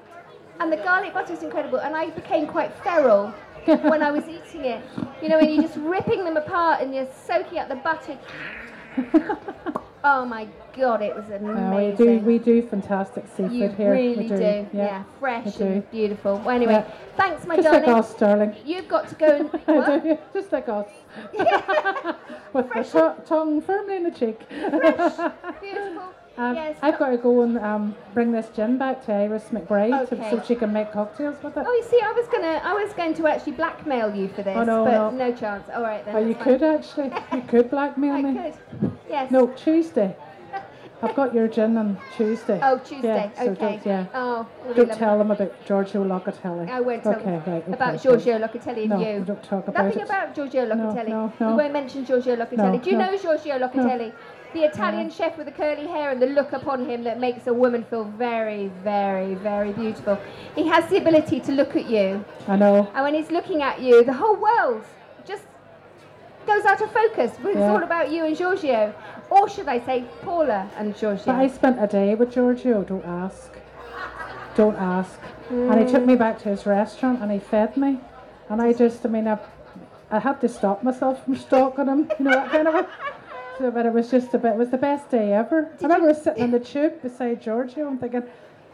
Speaker 1: and the garlic butter was incredible, and I became quite feral when I was eating it. You know, when you're just ripping them apart and you're soaking up the butter. oh my god, it was amazing.
Speaker 2: No, we do we do fantastic seafood
Speaker 1: you
Speaker 2: here.
Speaker 1: really
Speaker 2: we
Speaker 1: do.
Speaker 2: do.
Speaker 1: Yeah, fresh
Speaker 2: do.
Speaker 1: and beautiful. Well, anyway,
Speaker 2: Yeah.
Speaker 1: thanks, my
Speaker 2: Just
Speaker 1: darling.
Speaker 2: like us, darling.
Speaker 1: You've got to go and. What?
Speaker 2: do, Just like us. With the
Speaker 1: Fresh
Speaker 2: to- tongue firmly in the cheek.
Speaker 1: Beautiful.
Speaker 2: Um,
Speaker 1: yes.
Speaker 2: I've got to go and um, bring this gin back to Iris McBride to,
Speaker 1: Okay.
Speaker 2: so she can make cocktails with it.
Speaker 1: Oh, you see, I was gonna, I was going to actually blackmail you for this,
Speaker 2: Oh, no,
Speaker 1: but
Speaker 2: no.
Speaker 1: chance. All right then.
Speaker 2: Oh, you
Speaker 1: fine.
Speaker 2: could actually. You could blackmail
Speaker 1: I
Speaker 2: me.
Speaker 1: could. Yes.
Speaker 2: No, Tuesday. I've got your gin on Tuesday.
Speaker 1: Oh, Tuesday.
Speaker 2: Yeah, so
Speaker 1: okay.
Speaker 2: don't, yeah.
Speaker 1: Oh, really
Speaker 2: Don't tell them about Giorgio Locatelli.
Speaker 1: I won't tell
Speaker 2: okay,
Speaker 1: them
Speaker 2: right, okay,
Speaker 1: about Giorgio Locatelli and
Speaker 2: No,
Speaker 1: you.
Speaker 2: we don't talk about
Speaker 1: Nothing
Speaker 2: it.
Speaker 1: about Giorgio Locatelli.
Speaker 2: no, no.
Speaker 1: We won't mention Giorgio Locatelli.
Speaker 2: No,
Speaker 1: Do you
Speaker 2: no.
Speaker 1: know Giorgio Locatelli? The Italian chef with the curly hair and the look upon him that makes a woman feel very, very, very beautiful. He has the ability to look at you,
Speaker 2: I know.
Speaker 1: and when he's looking at you, the whole world just goes out of focus. But it's
Speaker 2: Yeah.
Speaker 1: all about you and Giorgio. Or should I say Paula and Giorgio?
Speaker 2: But I spent a day with Giorgio. Don't ask. Don't ask. And he took me back to his restaurant and he fed me. And I just, I mean, I, I had to stop myself from stalking him. You know that kind of. But it was just a bit. It was the best day ever. I remember sitting in the tube beside Giorgio and thinking,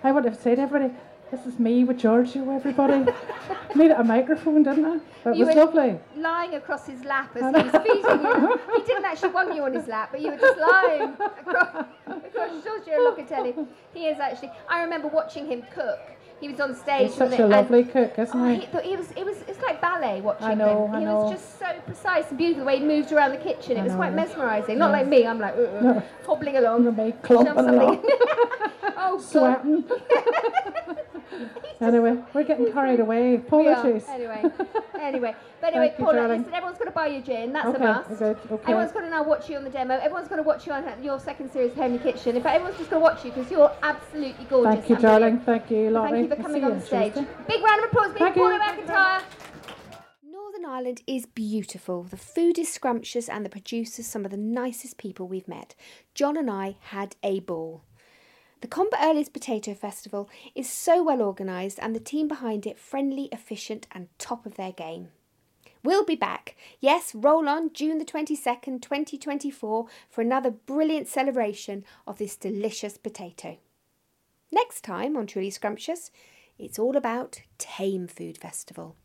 Speaker 2: I would have said everybody, This is me with Giorgio, everybody. Needed a microphone, didn't I? That
Speaker 1: You
Speaker 2: was lovely.
Speaker 1: Lying across his lap as he was feeding you. He didn't actually want you on his lap, but you were just lying across, across Giorgio Locatelli. He is actually. I remember watching him cook. He was on stage.
Speaker 2: He's such a lovely cook, isn't
Speaker 1: Oh,
Speaker 2: he?
Speaker 1: he, was, it was, ballet watching
Speaker 2: I know,
Speaker 1: him.
Speaker 2: I
Speaker 1: he
Speaker 2: know.
Speaker 1: was just so precise and beautiful the way he moved around the kitchen. It
Speaker 2: I
Speaker 1: was quite mesmerising. Not like me, I'm like uh, uh,
Speaker 2: No.
Speaker 1: hobbling along.
Speaker 2: Clumping along,
Speaker 1: oh,
Speaker 2: sweating. anyway, we're getting carried away. Apologies.
Speaker 1: Anyway, anyway, but anyway,
Speaker 2: Thank you,
Speaker 1: Paula,
Speaker 2: darling.
Speaker 1: listen, everyone's got to buy you gin. That's
Speaker 2: Okay,
Speaker 1: a must.
Speaker 2: good, okay.
Speaker 1: Everyone's got to now watch you on the demo. Everyone's got to watch you on your second series, Hamely Kitchen. In fact, everyone's just going to watch you because you're absolutely gorgeous.
Speaker 2: Thank you, darling. Thank you, Lottie.
Speaker 1: Thank you for coming on the stage.
Speaker 2: Tuesday.
Speaker 1: Big round of applause,
Speaker 2: Thank
Speaker 1: Paula. McIntyre. Northern Ireland is beautiful. The food is scrumptious, and the producers some of the nicest people we've met. John and I had a ball. The Comber Earlies Potato Festival is so well organised, and the team behind it friendly, efficient, and top of their game. We'll be back. Yes, roll on June the 22nd, 2024 for another brilliant celebration of this delicious potato. Next time on Truly Scrumptious, it's all about Thame Food Festival.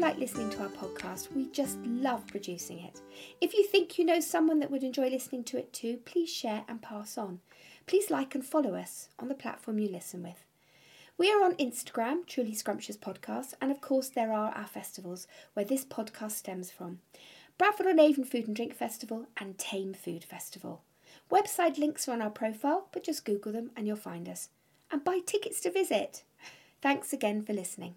Speaker 1: Like listening to our podcast. We just love producing it. If you think you know someone that would enjoy listening to it too, please share and pass on. Please like and follow us on the platform you listen with. We are on Instagram, Truly Scrumptious Podcast, and of course, there are our festivals where this podcast stems from Bradford on Avon Food and Drink Festival and Thame Food Festival. Website links are on our profile, but just Google them and you'll find us. And buy tickets to visit. Thanks again for listening.